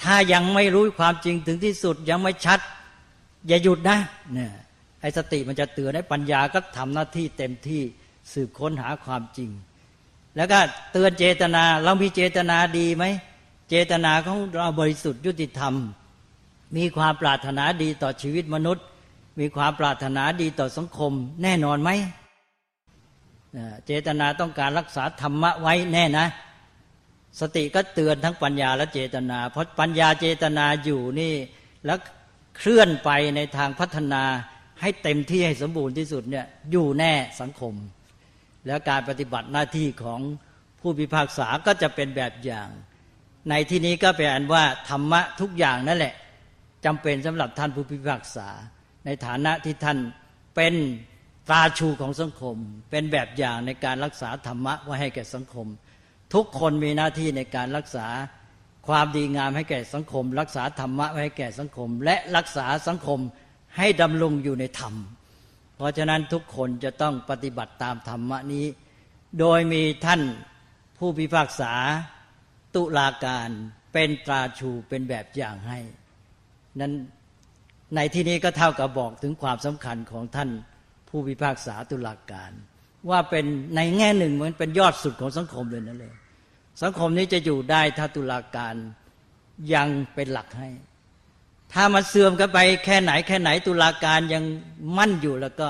ถ้ายังไม่รู้ความจริงถึงที่สุดยังไม่ชัด อย่าหยุดนะเนี่ยไอ้สติมันจะเตือนให้ปัญญาก็ทำหน้าที่เต็มที่สืบค้นหาความจริง แล้วก็เตือนเจตนา เรามีเจตนาดีไหมเจตนาของเราบริสุทธิ์ยุติธรรม มีความปรารถนาดีต่อชีวิตมนุษย์ มีความปรารถนาดีต่อสังคม แน่นอนไหม เจตนาต้องการรักษาธรรมะไว้แน่นะ สติก็เตือนทั้งปัญญาและเจตนา เพราะปัญญาเจตนาอยู่นี่แล้วเคลื่อนไปในทางพัฒนาให้เต็มที่ให้สมบูรณ์ที่สุดเนี่ยอยู่แน่สังคม แล้วการปฏิบัติหน้าที่ของผู้พิพากษาก็จะเป็นแบบอย่าง ในที่นี้ก็เป็นอันว่าธรรมะทุกอย่างนั่นแหละจำเป็นสำหรับท่านผู้พิพากษา ในฐานะที่ท่านเป็น ตาชูของสังคม เป็นแบบอย่างในการรักษาธรรมะไว้ให้แก่สังคม ทุกคนมีหน้าที่ในการรักษาความดีงามให้แก่สังคม รักษาธรรมะไว้ให้แก่สังคม และรักษาสังคมให้ดำรงอยู่ในธรรม เพราะฉะนั้นทุกคนจะต้องปฏิบัติตามธรรมะนี้ โดยมีท่านผู้พิพากษาตุลาการเป็นตราชูเป็นแบบอย่างให้ นั้นในที่นี้ก็เท่ากับบอกถึงความสำคัญของท่าน ผู้พิพากษาตุลาการ ว่าเป็นในแง่หนึ่งเหมือนเป็นยอดสุดของสังคมเลยนั่นเลย สังคมนี้จะอยู่ได้ถ้าตุลาการยังเป็นหลักให้ ถ้ามันเสื่อมกันไปแค่ไหนแค่ไหนตุลาการยังมั่นอยู่แล้วก็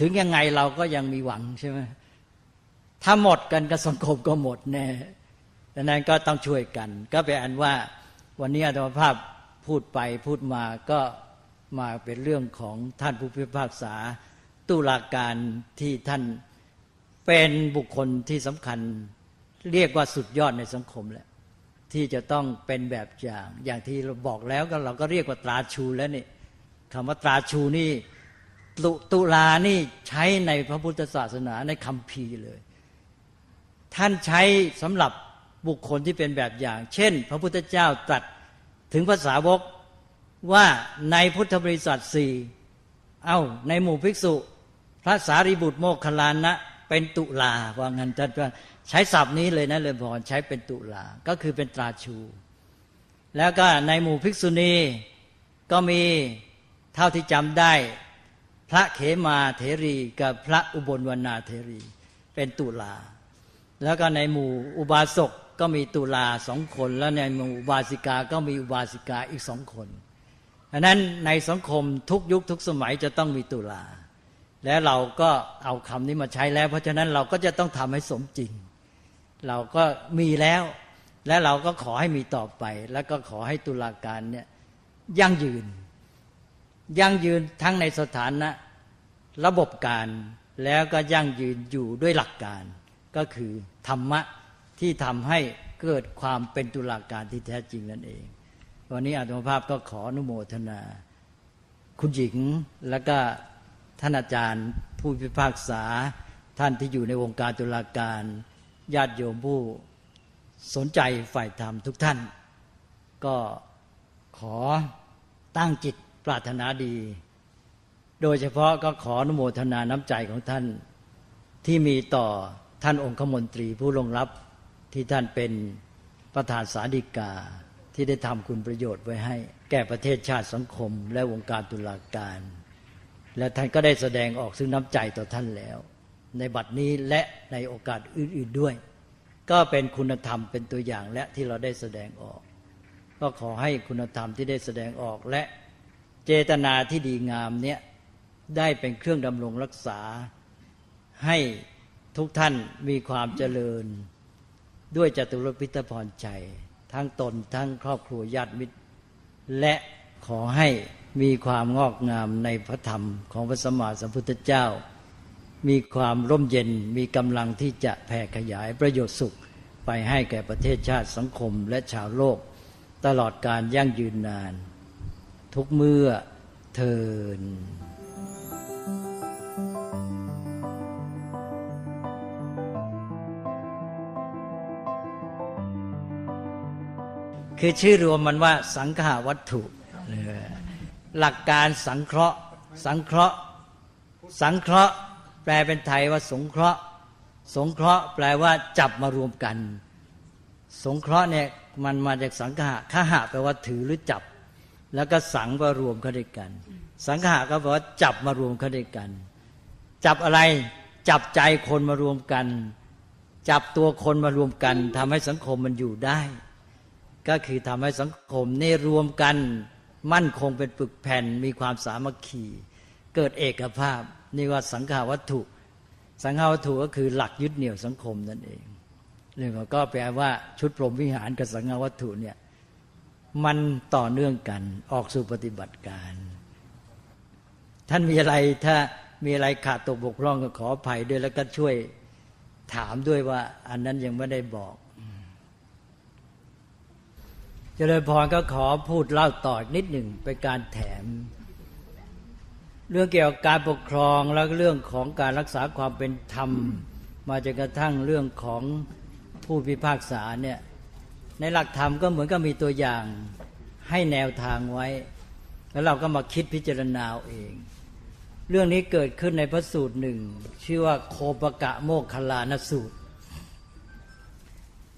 ถึงยังไงเราก็ยังมีหวังใช่ไหมถ้าหมดกันก็สังคมก็หมดแน่ดังนั้นก็ต้องช่วยกัน ก็เป็นอันว่าวันนี้อาตมาภาพพูดไปพูดมาก็มาเป็นเรื่องของท่านผู้พิพากษา ตุลาการที่ท่านเป็นบุคคลที่สำคัญ เรียกว่าสุดยอดในสังคมแหละที่จะต้องเป็นแบบอย่าง อย่างที่เราบอกแล้วก็เราก็เรียกว่าตราชูแล้วนี่คำว่าตราชูนี่ตตุลานี่ใช้ในพระพุทธศาสนาในคำพีเลย ท่านใช้สำหรับบุคคลที่เป็นแบบอย่าง เช่น พระพุทธเจ้าตรัสถึงภาษาวกว่าในพุทธบริษัทสี่เอา้าในหมู่ภิกษุ พระสารีบุตรโมคคลานะเป็นตุลาว่างั้นท่านว่าใช้ศัพท์นี้เลยนะเลยพรใช้เป็นตุลา ก็คือเป็นตราชู แล้วก็ในหมู่ภิกษุณีก็มีเท่าที่จำได้ พระเขมาเถรีกับพระอุบลวรรณาเถรี เป็นตุลา แล้วก็ในหมู่อุบาสกก็มีตุลาสองคน แล้วในหมู่อุบาสิกาก็มีอุบาสิกาอีกสองคนดังนั้นในสังคมทุกยุคทุกสมัยจะต้องมีตุลา และเราก็เอาคำนี้มาใช้แล้ว เพราะฉะนั้นเราก็จะต้องทำให้สมจริง เราก็มีแล้ว และเราก็ขอให้มีต่อไป แล้วก็ขอให้ตุลาการเนี่ยยั่งยืน ยั่งยืนทั้งในสถานะ ระบบการแล้วก็ยั่งยืนอยู่ด้วยหลักการ ก็คือธรรมะที่ทำให้เกิดความเป็นตุลาการที่แท้จริงนั่นเอง วันนี้อาตมาภาพก็ขออนุโมทนา คุณหญิงแล้วก็ ท่านอาจารย์ผู้พิพากษาท่านที่อยู่ในวงการตุลาการญาติโยมผู้สนใจฝ่ายธรรมทุกท่าน ก็ขอตั้งจิตปรารถนาดี โดยเฉพาะก็ขออนุโมทนาน้ำใจของท่านที่มีต่อท่านองคมนตรีผู้ลงรับที่ท่านเป็นประธานสาธิกาที่ได้ทำคุณประโยชน์ไว้ให้ แก่ประเทศชาติสังคมและวงการตุลาการ และท่านก็ได้แสดงออกซึ่งน้ำใจต่อท่านแล้ว ในบัดนี้และในโอกาสอื่น ๆด้วย ก็เป็นคุณธรรมเป็นตัวอย่างและที่เราได้แสดงออก ก็ขอให้คุณธรรมที่ได้แสดงออกและเจตนาที่ดีงามเนี้ยได้เป็นเครื่องดำรงรักษา ให้ทุกท่านมีความเจริญ ด้วยจตุรพิทพรใจ ทั้งตนทั้งครอบครัวญาติมิตร และขอให้ มีความงอกงามในพระธรรมของพระสมมาสัมพุทธเจ้า มีความร่มเย็นมีกำลังที่จะแผ่ขยายประโยชน์สุขไปให้แก่ประเทศชาติสังคมและชาวโลก ตลอดการยั่งยืนนาน ทุกเมื่อเทินคือชื่อรวมมันว่าสังขาวัตถุ หลักการสังเคราะห์ สังเคราะห์ สังเคราะห์ แปลเป็นไทยว่าสงเคราะห์ สงเคราะห์ แปลว่าจับมารวมกัน สงเคราะห์เนี่ยมันมาจากสังขะข้าหะแปลว่าถือหรือจับ แล้วก็สังมารวมเข้าด้วยกัน สังขะก็แปลว่าจับมารวมเข้าด้วยกัน จับอะไรจับใจคนมารวมกัน จับตัวคนมารวมกันทำให้สังคมมันอยู่ได้ ก็คือทำให้สังคมนี่รวมกัน มั่นคงเป็นปึกแผ่นมีความสามัคคี เกิดเอกภาพ นี่ว่าสังขาวัตถุ สังขาวัตถุก็คือหลักยึดเหนี่ยวสังคมนั่นเองเรื่องก็แปลว่าชุดพรหมวิหารกับสังฆวัตถุเนี่ยมันต่อเนื่องกันออกสู่ปฏิบัติการ ท่านมีอะไรถ้ามีอะไรขาดตกบกพร่องก็ขออภัยด้วยแล้วก็ช่วยถามด้วยว่าอันนั้นยังไม่ได้บอก เจริญพรก็ขอพูดเล่าต่อนิดหนึ่งเป็นการแถม เรื่องเกี่ยวกับการปกครองแล้วเรื่องของการรักษาความเป็นธรรม มาจนกระทั่งเรื่องของผู้พิพากษาเนี่ยในหลักธรรมก็เหมือนกับมีตัวอย่างให้แนวทางไว้ แล้วเราก็มาคิดพิจารณาเอง เรื่องนี้เกิดขึ้นในพระสูตรหนึ่ง ชื่อว่าโคปกะโมกขลานสูตร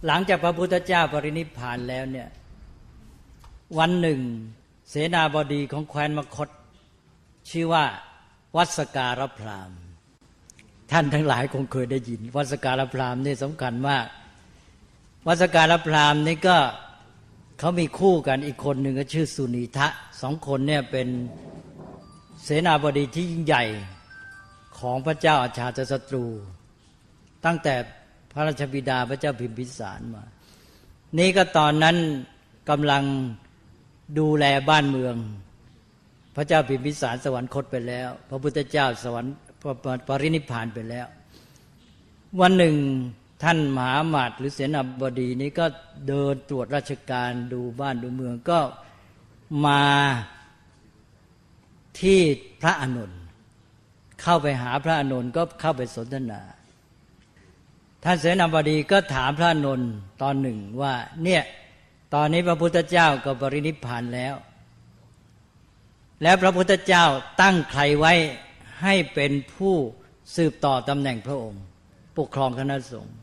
หลังจากพระพุทธเจ้าปรินิพพานแล้วเนี่ย วันหนึ่ง เสนาบดีของแคว้นมคต ชื่อว่า วัสการพรามท่านทั้งหลายคงเคยได้ยิน วัสการพรามนี่สำคัญมาก วัสการพรามนี่ก็เขามีคู่กันอีกคนหนึ่งก็ชื่อสุนีทะสองคนเนี่ยเป็นเสนาบดีที่ยิ่งใหญ่ของพระเจ้าอาชาติศัตรู ตั้งแต่พระราชบิดาพระเจ้าพิมพิสารมา นี่ก็ตอนนั้นกำลัง ดูแลบ้านเมือง พระเจ้าพิมพิสารสวรรคตไปแล้ว พระพุทธเจ้าสวรรค์ปรินิพานไปแล้ว วันหนึ่งท่านมหาหมาดหรือเสนาบดีนี้ก็เดินตรวจราชการดูบ้านดูเมืองก็มาที่พระอนุนเข้าไปหาพระอนุนก็เข้าไปสนทนา ท่านเสนาบดีก็ถามพระอนุนตอนหนึ่งว่าเนี่ย ตอนนี้พระพุทธเจ้าก็ปรินิพพานแล้ว แล้วพระพุทธเจ้าตั้งใครไว้ให้เป็นผู้สืบต่อตำแหน่งพระองค์ ปกครองคณะสงฆ์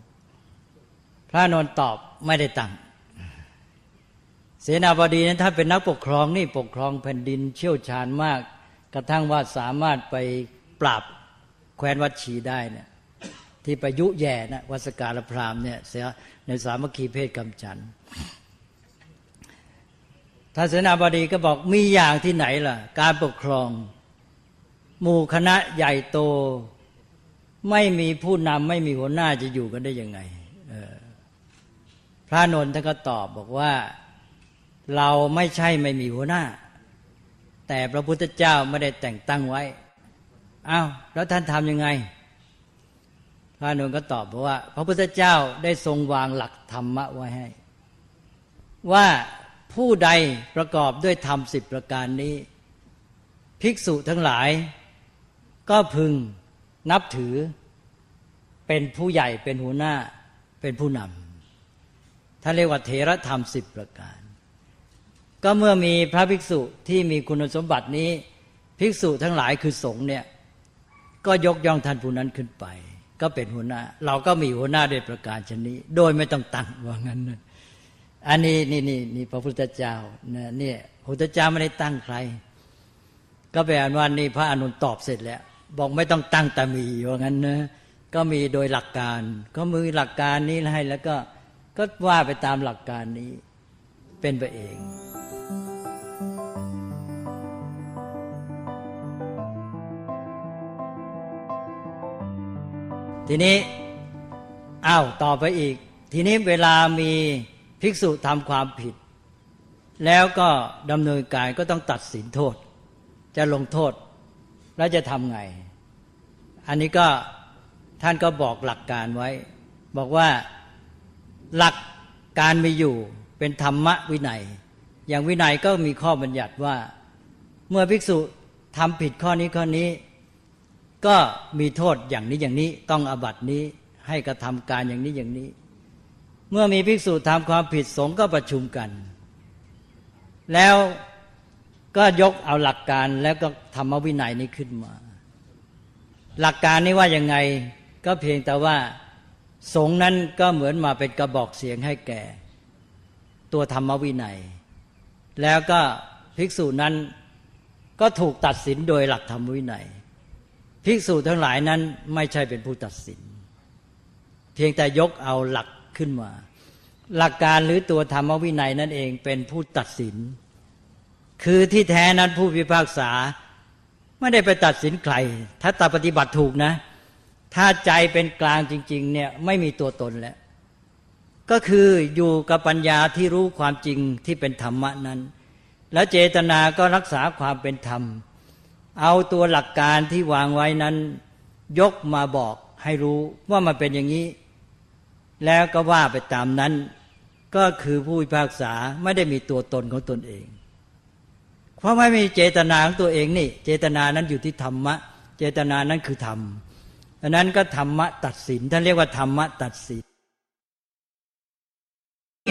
พระนนตอบไม่ได้ตั้งเสนาบดีนั้นถ้าเป็นนักปกครองนี่ปกครองแผ่นดินเชี่ยวชาญมาก กระทั่งว่าสามารถไปปราบแคว้นวัดชีได้เนี่ยที่ประยุแย่นะวัสการพรามเนี่ยเสียในสามัคคีเพศกำจันท่านเสนาบดีก็บอกมีอย่างที่ไหนล่ะ การปกครอง หมู่คณะใหญ่โต ไม่มีผู้นำไม่มีหัวหน้าจะอยู่กันได้ยังไงพระนนท์ท่านก็ตอบบอกว่า เราไม่ใช่ไม่มีหัวหน้า แต่พระพุทธเจ้าไม่ได้แต่งตั้งไว้อ้าวแล้วท่านทำยังไง พระนนท์ก็ตอบบอกว่า พระพุทธเจ้าได้ทรงวางหลักธรรมะไว้ให้ ว่า ผู้ใดประกอบด้วยธรรมสิบประการนี้ ภิกษุทั้งหลาย ก็พึงนับถือ เป็นผู้ใหญ่เป็นหัวหน้าเป็นผู้นำท่านเรียกว่าเถรธรรมสิบประการ ก็เมื่อมีพระภิกษุที่มีคุณสมบัตินี้ ภิกษุทั้งหลายคือสงฆ์เนี่ยก็ยกย่องท่านผู้นั้นขึ้นไป ก็เป็นหัวหน้า เราก็มีหัวหน้าด้วยประการชนนี้ โดยไม่ต้องตั้งว่างั้นนะ อันนี้นี่นี่นี่พระพุทธเจ้าเนี่ยเนี่ยพระพุทธเจ้าไม่ได้ตั้งใคร ก็แปลว่านี่พระอนุนตอบเสร็จแล้ว บอกไม่ต้องตั้งแต่มีว่างั้นนะก็มีโดยหลักการ ก็มือหลักการนี้ให้แล้วก็ก็ว่าไปตามหลักการนี้เป็นไปเองทีนี้อ้าวต่อไปอีก ทีนี้เวลามี ภิกษุทำความผิด แล้วก็ดำเนินการก็ต้องตัดสินโทษ จะลงโทษ แล้วจะทำไง อันนี้ก็ท่านก็บอกหลักการไว้ บอกว่าหลักการมีอยู่เป็นธรรมะวินัย อย่างวินัยก็มีข้อบัญญัติว่า เมื่อภิกษุทำผิดข้อนี้ข้อนี้ ก็มีโทษอย่างนี้อย่างนี้ต้องอบัตินี้ให้กระทำการอย่างนี้อย่างนี้ เมื่อมีภิกษุทำความผิดสงฆ์ก็ประชุมกัน แล้วก็ยกเอาหลักการแล้วก็ธรรมวินัยนี้ขึ้นมา หลักการนี้ว่ายังไงก็เพียงแต่ว่าสงฆ์นั้นก็เหมือนมาเป็นกระบอกเสียงให้แก่ ตัวธรรมวินัย แล้วก็ภิกษุนั้นก็ถูกตัดสินโดยหลักธรรมวินัยภิกษุทั้งหลายนั้นไม่ใช่เป็นผู้ตัดสิน เพียงแต่ยกเอาหลัก ขึ้นมา หลักการหรือตัวธรรมวินัยนั่นเองเป็นผู้ตัดสิน คือที่แท้นั้นผู้พิพากษา ไม่ได้ไปตัดสินใคร ถ้าตัดปฏิบัติถูกนะ ถ้าใจเป็นกลางจริง ๆ เนี่ยไม่มีตัวตนแล้ว ก็คืออยู่กับปัญญาที่รู้ความจริงที่เป็นธรรมะนั้น แล้วเจตนาก็รักษาความเป็นธรรม เอาตัวหลักการที่วางไว้นั้น ยกมาบอกให้รู้ว่ามันเป็นอย่างนี้ แล้วก็ว่าไปตามนั้น ก็คือผู้พิพากษาไม่ได้มีตัวตนของตนเอง เพราะไม่มีเจตนาของตัวเองนี่ เจตนานั้นอยู่ที่ธรรมะ เจตนานั้นคือธรรมดังนั้นก็ธรรมะตัดสินท่านเรียกว่าธรรมะตัดสิน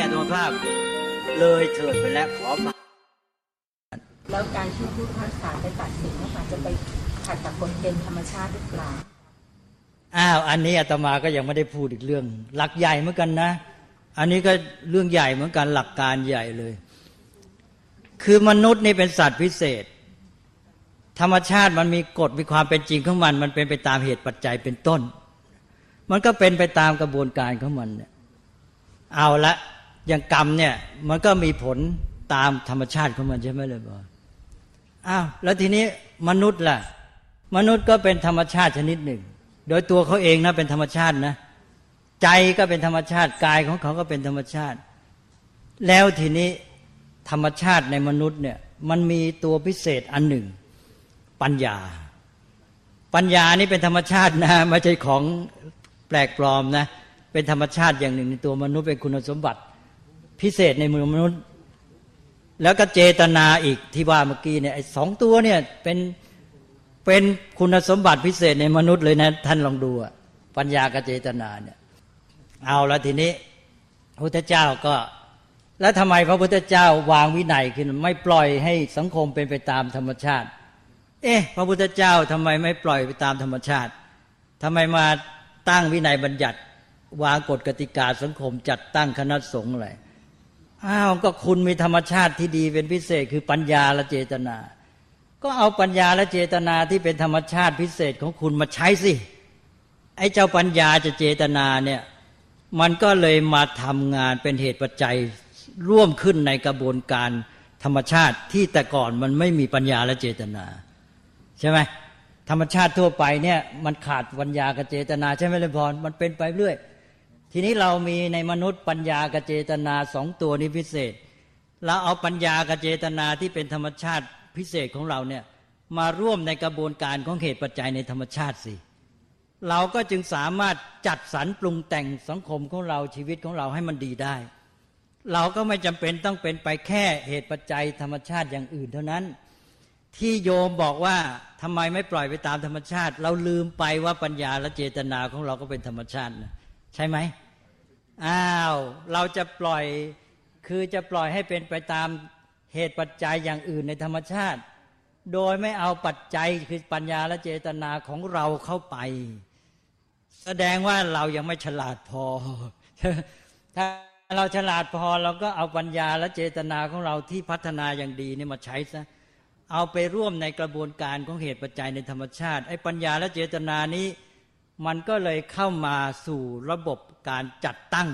อัตมภาพเลยเถิดไปแล้วขอมาแล้วการที่ผู้พิพากษาไปตัดสินนะคะจะไปขัดกับกฎเกณฑ์ธรรมชาติหรือเปล่า อ้าวอันนี้อาตมาก็ยังไม่ได้พูดอีกเรื่อง หลักใหญ่เหมือนกันนะ อันนี้ก็เรื่องใหญ่เหมือนกันหลักการใหญ่เลย คือมนุษย์นี่เป็นสัตว์พิเศษ ธรรมชาติมันมีกฎมีความเป็นจริงของมัน มันเป็นไปตามเหตุปัจจัยเป็นต้น มันก็เป็นไปตามกระบวนการของมันเนี่ยเอาละอย่างกรรมเนี่ยมันก็มีผลตามธรรมชาติของมันใช่ไหมเลยบออ้าวแล้วทีนี้มนุษย์ล่ะ มนุษย์ก็เป็นธรรมชาติชนิดหนึ่ง โดยตัวเขาเองนะเป็นธรรมชาตินะ ใจก็เป็นธรรมชาติกายของเขาก็เป็นธรรมชาติ แล้วทีนี้ธรรมชาติในมนุษย์เนี่ยมันมีตัวพิเศษอันหนึ่ง ปัญญา ปัญญานี่เป็นธรรมชาตินะไม่ใช่ของแปลกปลอมนะ เป็นธรรมชาติอย่างหนึ่งในตัวมนุษย์เป็นคุณสมบัติ พิเศษในมือมนุษย์ แล้วก็เจตนาอีกที่ว่าเมื่อกี้เนี่ยไอ้สองตัวเนี่ยเป็น เป็นคุณสมบัติพิเศษในมนุษย์เลยนะ ท่านลองดูอะปัญญากับเจตนาเนี่ย เอาล้วทีนี้พระพุทธเจ้าก็ แล้วทำไมพระพุทธเจ้าวางวินัยขึ้นไม่ปล่อยให้สังคมเป็นไปตามธรรมชาติ เอ๊ะ พระพุทธเจ้าทำไมไม่ปล่อยไปตามธรรมชาติทำไมมาตั้งวินัยบัญญัติ วางกฎกติกาสังคมจัดตั้งคณะสงฆ์อะไรอ้าวก็คุณมีธรรมชาติที่ดีเป็นพิเศษคือปัญญาและเจตนา ก็เอาปัญญาและเจตนาที่เป็นธรรมชาติพิเศษของคุณมาใช้สิ ไอ้เจ้าปัญญาจะเจตนาเนี่ยมันก็เลยมาทำงานเป็นเหตุปัจจัยร่วมขึ้นในกระบวนการธรรมชาติที่แต่ก่อนมันไม่มีปัญญาและเจตนา ใช่ไหมธรรมชาติทั่วไปเนี่ยมันขาดปัญญากับเจตนา ใช่ไหมเลยพรมันเป็นไปเรื่อย ทีนี้เรามีในมนุษย์ปัญญากับเจตนาสองตัวนี้พิเศษเราเอาปัญญากับเจตนาที่เป็นธรรมชาติ พิเศษของเราเนี่ยมาร่วมในกระบวนการของเหตุปัจจัยในธรรมชาติสิเราก็จึงสามารถจัดสรรปรุงแต่งสังคมของเราชีวิตของเราให้มันดีได้ เราก็ไม่จำเป็นต้องเป็นไปแค่เหตุปัจจัยธรรมชาติอย่างอื่นเท่านั้น ที่โยมบอกว่าทำไมไม่ปล่อยไปตามธรรมชาติ เราลืมไปว่าปัญญาและเจตนาของเราก็เป็นธรรมชาตินะใช่ไหมอ้าวเราจะปล่อยคือจะปล่อยให้เป็นไปตาม เหตุปัจจัยอย่างอื่นในธรรมชาติ โดยไม่เอาปัจจัยคือปัญญาและเจตนาของเราเข้าไป แสดงว่าเรายังไม่ฉลาดพอ ถ้าเราฉลาดพอเราก็เอาปัญญาและเจตนาของเราที่พัฒนาอย่างดีนี่มาใช้ซะเอาไปร่วมในกระบวนการของเหตุปัจจัยในธรรมชาติไอ้ปัญญาและเจตนานี้มันก็เลยเข้ามาสู่ระบบการจัดตั้ง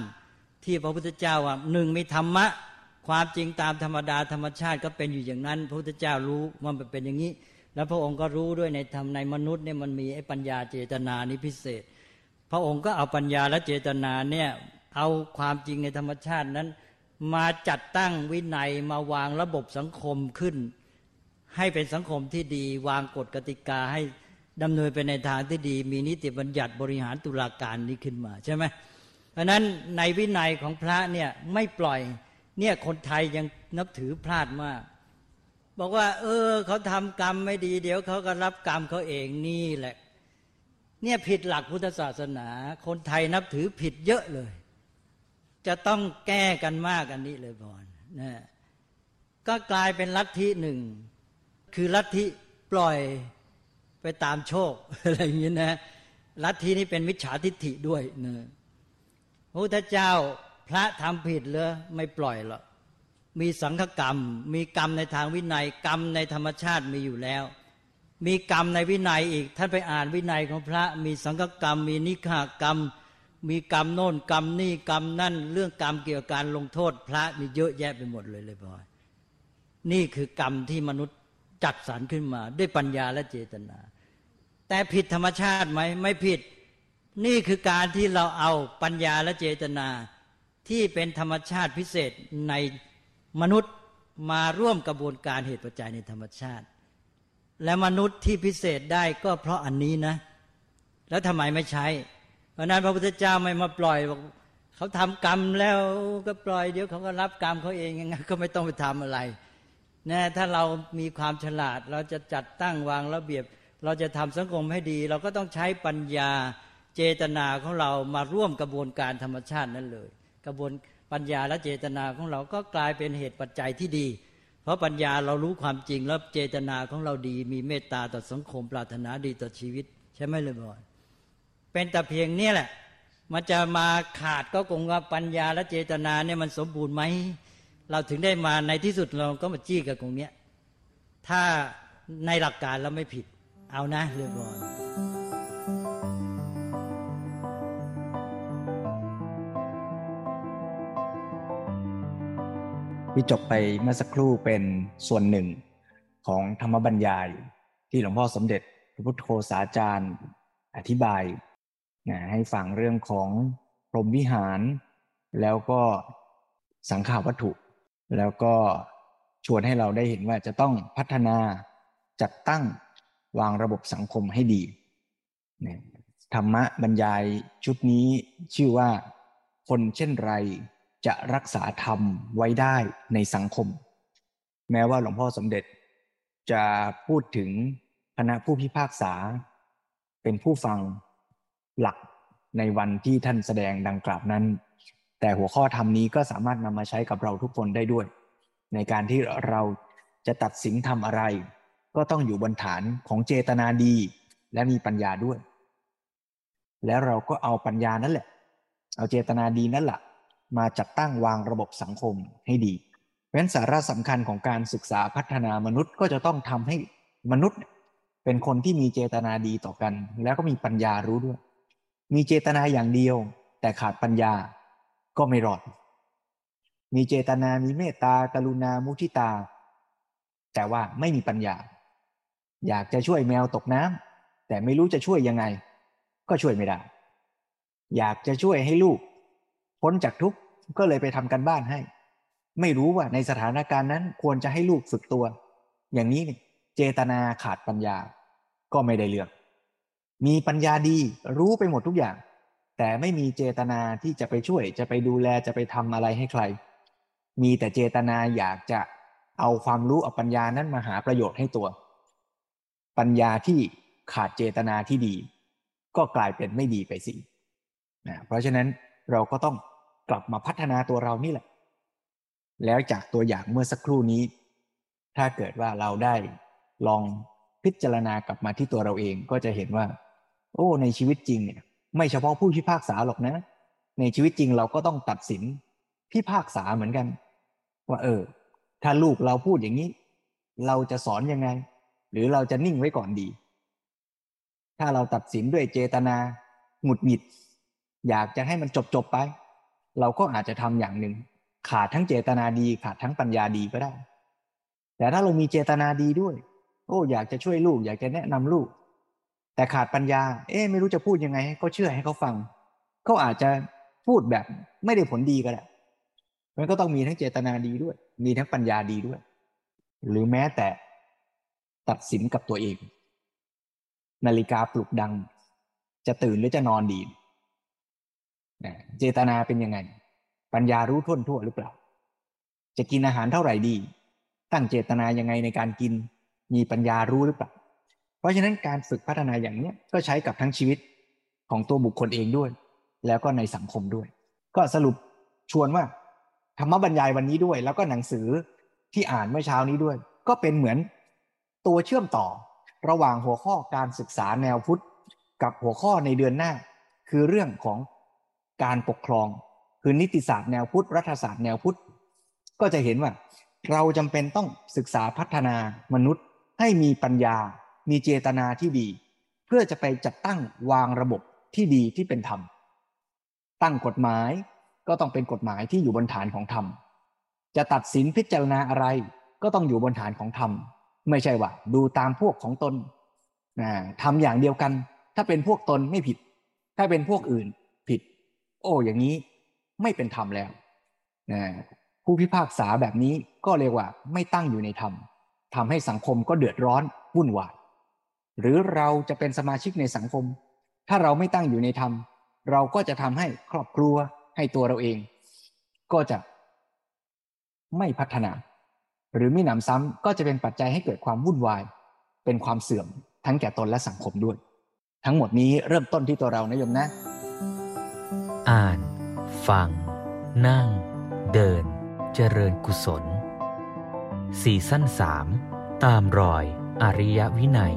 ที่พระพุทธเจ้าว่าหนึ่งมีธรรมะ ความจริงตามธรรมดาธรรมชาติก็เป็นอยู่อย่างนั้น พระพุทธเจ้ารู้ว่ามันเป็นอย่างนี้ แล้วพระองค์ก็รู้ด้วยในธรรมในมนุษย์เนี่ยมันมีไอ้ปัญญาเจตนานี้พิเศษ พระองค์ก็เอาปัญญาและเจตนาเนี่ยเอาความจริงในธรรมชาตินั้น มาจัดตั้งวินัยมาวางระบบสังคมขึ้น ให้เป็นสังคมที่ดี วางกฎกติกาให้ดำเนินไปในทางที่ดี มีนิติบัญญัติบริหารตุลาการนี้ขึ้นมาใช่ไหมเพราะนั้นในวินัยของพระเนี่ยไม่ปล่อย เนี่ยคนไทยยังนับถือพลาดมาก บอกว่า เออเขาทำกรรมไม่ดี เดี๋ยวเขาก็รับกรรมเขาเองนี่แหละ เนี่ยผิดหลักพุทธศาสนา คนไทยนับถือผิดเยอะเลย จะต้องแก้กันมากอันนี้เลยบอลนะก็กลายเป็นลัทธิหนึ่ง คือลัทธิปล่อยไปตามโชคอะไรอย่างนี้นะลัทธินี้เป็นมิจฉาทิฏฐิด้วยเนะพระพุทธเจ้า พระทำผิดเลยไม่ปล่อยหรอกมีสังฆกรรม มีกรรมในทางวินัยกรรมในธรรมชาติมีอยู่แล้ว มีกรรมในวินัยอีกท่านไปอ่านวินัยของพระ มีสังฆกรรม มีนิฆากรรม มีกรรมโน่นกรรมนี่กรรมนั่น เรื่องกรรมเกี่ยวกับการลงโทษพระมีเยอะแยะไปหมดเลยเลยบอยนี่คือกรรมที่มนุษย์จัดสรรขึ้นมา ด้วยปัญญาและเจตนา แต่ผิดธรรมชาติไหมไม่ผิด นี่คือการที่เราเอาปัญญาและเจตนา ที่เป็นธรรมชาติพิเศษในมนุษย์มาร่วมกระบวนการเหตุปัจจัยในธรรมชาติ และมนุษย์ที่พิเศษได้ก็เพราะอันนี้นะ แล้วทำไมไม่ใช้ เพราะนั้นพระพุทธเจ้าไม่มาปล่อยบอกเขาทำกรรมแล้วก็ปล่อยเดี๋ยวเขาก็รับกรรมเขาเองยังไงก็ไม่ต้องไปทำอะไรนะถ้าเรามีความฉลาดเราจะจัดตั้งวางระเบียบ เราจะทำสังคมให้ดี เราก็ต้องใช้ปัญญาเจตนาของเรามาร่วมกระบวนการธรรมชาตินั้นเลย กระบวนปัญญาและเจตนาของเราก็กลายเป็นเหตุปัจจัยที่ดี เพราะปัญญาเรารู้ความจริงแล้วเจตนาของเราดี มีเมตตาต่อสังคมปรารถนาดีต่อชีวิต ใช่ไหมเลยบอยเป็นแต่เพียงนี้แหละ มันจะมาขาดก็คงว่าปัญญาและเจตนาเนี่ยมันสมบูรณ์ไหมเราถึงได้มาในที่สุดเราก็มาจี้กับตรงเนี้ยถ้าในหลักการเราไม่ผิดเอานะเรียบร้อย ที่จบไปเมื่อสักครู่เป็นส่วนหนึ่งของธรรมบัญญาย ที่หลวงพ่อสมเด็จพระพุทธโฆษาจารย์ อธิบายนะให้ฟังเรื่องของพรหมวิหาร แล้วก็สังขาวัตถุ แล้วก็ชวนให้เราได้เห็นว่าจะต้องพัฒนาจัดตั้งวางระบบสังคมให้ดีธรรมะบรรยายชุดนี้ชื่อว่าคนเช่นไร จะรักษาธรรมไว้ได้ในสังคม แม้ว่าหลวงพ่อสมเด็จ จะพูดถึงคณะผู้พิพากษา เป็นผู้ฟังหลักในวันที่ท่านแสดงดังกล่าวนั้น แต่หัวข้อธรรมนี้ก็สามารถนำมาใช้กับเราทุกคนได้ด้วย ในการที่เราจะตัดสินทำอะไร ก็ต้องอยู่บนฐานของเจตนาดี และมีปัญญาด้วย แล้วเราก็เอาปัญญานั่นแหละ เอาเจตนาดีนั่นแหละ มาจัดตั้งวางระบบสังคมให้ดี เพราะฉะนั้นสาระสำคัญของการศึกษาพัฒนามนุษย์ก็จะต้องทำให้มนุษย์ เป็นคนที่มีเจตนาดีต่อกัน แล้วก็มีปัญญารู้ด้วย มีเจตนาอย่างเดียว แต่ขาดปัญญาก็ไม่รอด มีเจตนา มีเมตตา กรุณา มุทิตา แต่ว่าไม่มีปัญญา อยากจะช่วยแมวตกน้ำแต่ไม่รู้จะช่วยยังไง ก็ช่วยไม่ได้ อยากจะช่วยให้ลูก พ้นจากทุกข์ก็เลยไปทำกันบ้านให้ ไม่รู้ว่าในสถานการณ์นั้นควรจะให้ลูกฝึกตัว อย่างนี้เจตนาขาดปัญญา ก็ไม่ได้เลือกมีปัญญาดีรู้ไปหมดทุกอย่าง แต่ไม่มีเจตนาที่จะไปช่วย จะไปดูแลจะไปทำอะไรให้ใคร มีแต่เจตนาอยากจะเอาความรู้เอาปัญญานั้นมาหาประโยชน์ให้ตัว ปัญญาที่ขาดเจตนาที่ดี ก็กลายเป็นไม่ดีไปสินะเพราะฉะนั้นเราก็ต้อง กลับมาพัฒนาตัวเรานี่แหละ แล้วจากตัวอย่างเมื่อสักครู่นี้ ถ้าเกิดว่าเราได้ลองพิจารณากลับมาที่ตัวเราเองก็จะเห็นว่า โอ้ ในชีวิตจริงเนี่ย ไม่เฉพาะผู้พิพากษาหรอกนะ ในชีวิตจริงเราก็ต้องตัดสินพิพากษาเหมือนกัน ว่าเออ ถ้าลูกเราพูดอย่างนี้ เราจะสอนยังไง หรือเราจะนิ่งไว้ก่อนดี ถ้าเราตัดสินด้วยเจตนาหงุดหงิด อยากจะให้มันจบจบไป เราก็อาจจะทำอย่างหนึ่ง ขาดทั้งเจตนาดี ขาดทั้งปัญญาดีก็ได้ แต่ถ้าเรามีเจตนาดีด้วย โอ้ อยากจะช่วยลูก อยากจะแนะนำลูก แต่ขาดปัญญา เอ๊ไม่รู้จะพูดยังไงให้เขาเชื่อให้เขาฟังเขาอาจจะพูดแบบไม่ได้ผลดีก็ได้มันก็ต้องมีทั้งเจตนาดีด้วย มีทั้งปัญญาดีด้วย หรือแม้แต่ตัดสินกับตัวเอง นาฬิกาปลุกดัง จะตื่นหรือจะนอนดี เจตนาเป็นยังไง ปัญญารู้ท่วนทั่วหรือเปล่า จะกินอาหารเท่าไหร่ดี ตั้งเจตนายังไงในการกิน มีปัญญารู้หรือเปล่า เพราะฉะนั้นการฝึกพัฒนาอย่างเนี้ยก็ใช้กับทั้งชีวิตของตัวบุคคลเองด้วย แล้วก็ในสังคมด้วย ก็สรุปชวนว่าธรรมบรรยายวันนี้ด้วย แล้วก็หนังสือที่อ่านเมื่อเช้านี้ด้วย ก็เป็นเหมือนตัวเชื่อมต่อระหว่างหัวข้อการศึกษาแนวพุทธ กับหัวข้อในเดือนหน้า คือเรื่องของ การปกครอง คือนิติศาสตร์แนวพุทธรัฐศาสตร์แนวพุทธก็จะเห็นว่า เราจำเป็นต้องศึกษาพัฒนามนุษย์ให้มีปัญญา มีเจตนาที่ดี เพื่อจะไปจัดตั้งวางระบบที่ดีที่เป็นธรรม ตั้งกฎหมายก็ต้องเป็นกฎหมายที่อยู่บนฐานของธรรม จะตัดสินพิจารณาอะไรก็ต้องอยู่บนฐานของธรรม ไม่ใช่ว่า ดูตามพวกของตนทำอย่างเดียวกัน ถ้าเป็นพวกตนไม่ผิด ถ้าเป็นพวกอื่น โอ้อย่างนี้ไม่เป็นธรรมแล้วผู้พิพากษาแบบนี้ก็เรียกว่าไม่ตั้งอยู่ในธรรมทำให้สังคมก็เดือดร้อนวุ่นวายหรือเราจะเป็นสมาชิกในสังคม ถ้าเราไม่ตั้งอยู่ในธรรม เราก็จะทำให้ครอบครัวให้ตัวเราเอง ก็จะไม่พัฒนา หรือไม่หนำซ้ำก็จะเป็นปัจจัยให้เกิดความวุ่นวาย เป็นความเสื่อมทั้งแก่ตนและสังคมด้วย ทั้งหมดนี้เริ่มต้นที่ตัวเรานะโยมนะ อ่าน ฟัง นั่ง เดิน เจริญกุศล สี่สั้นสามตามรอยอริยวินัย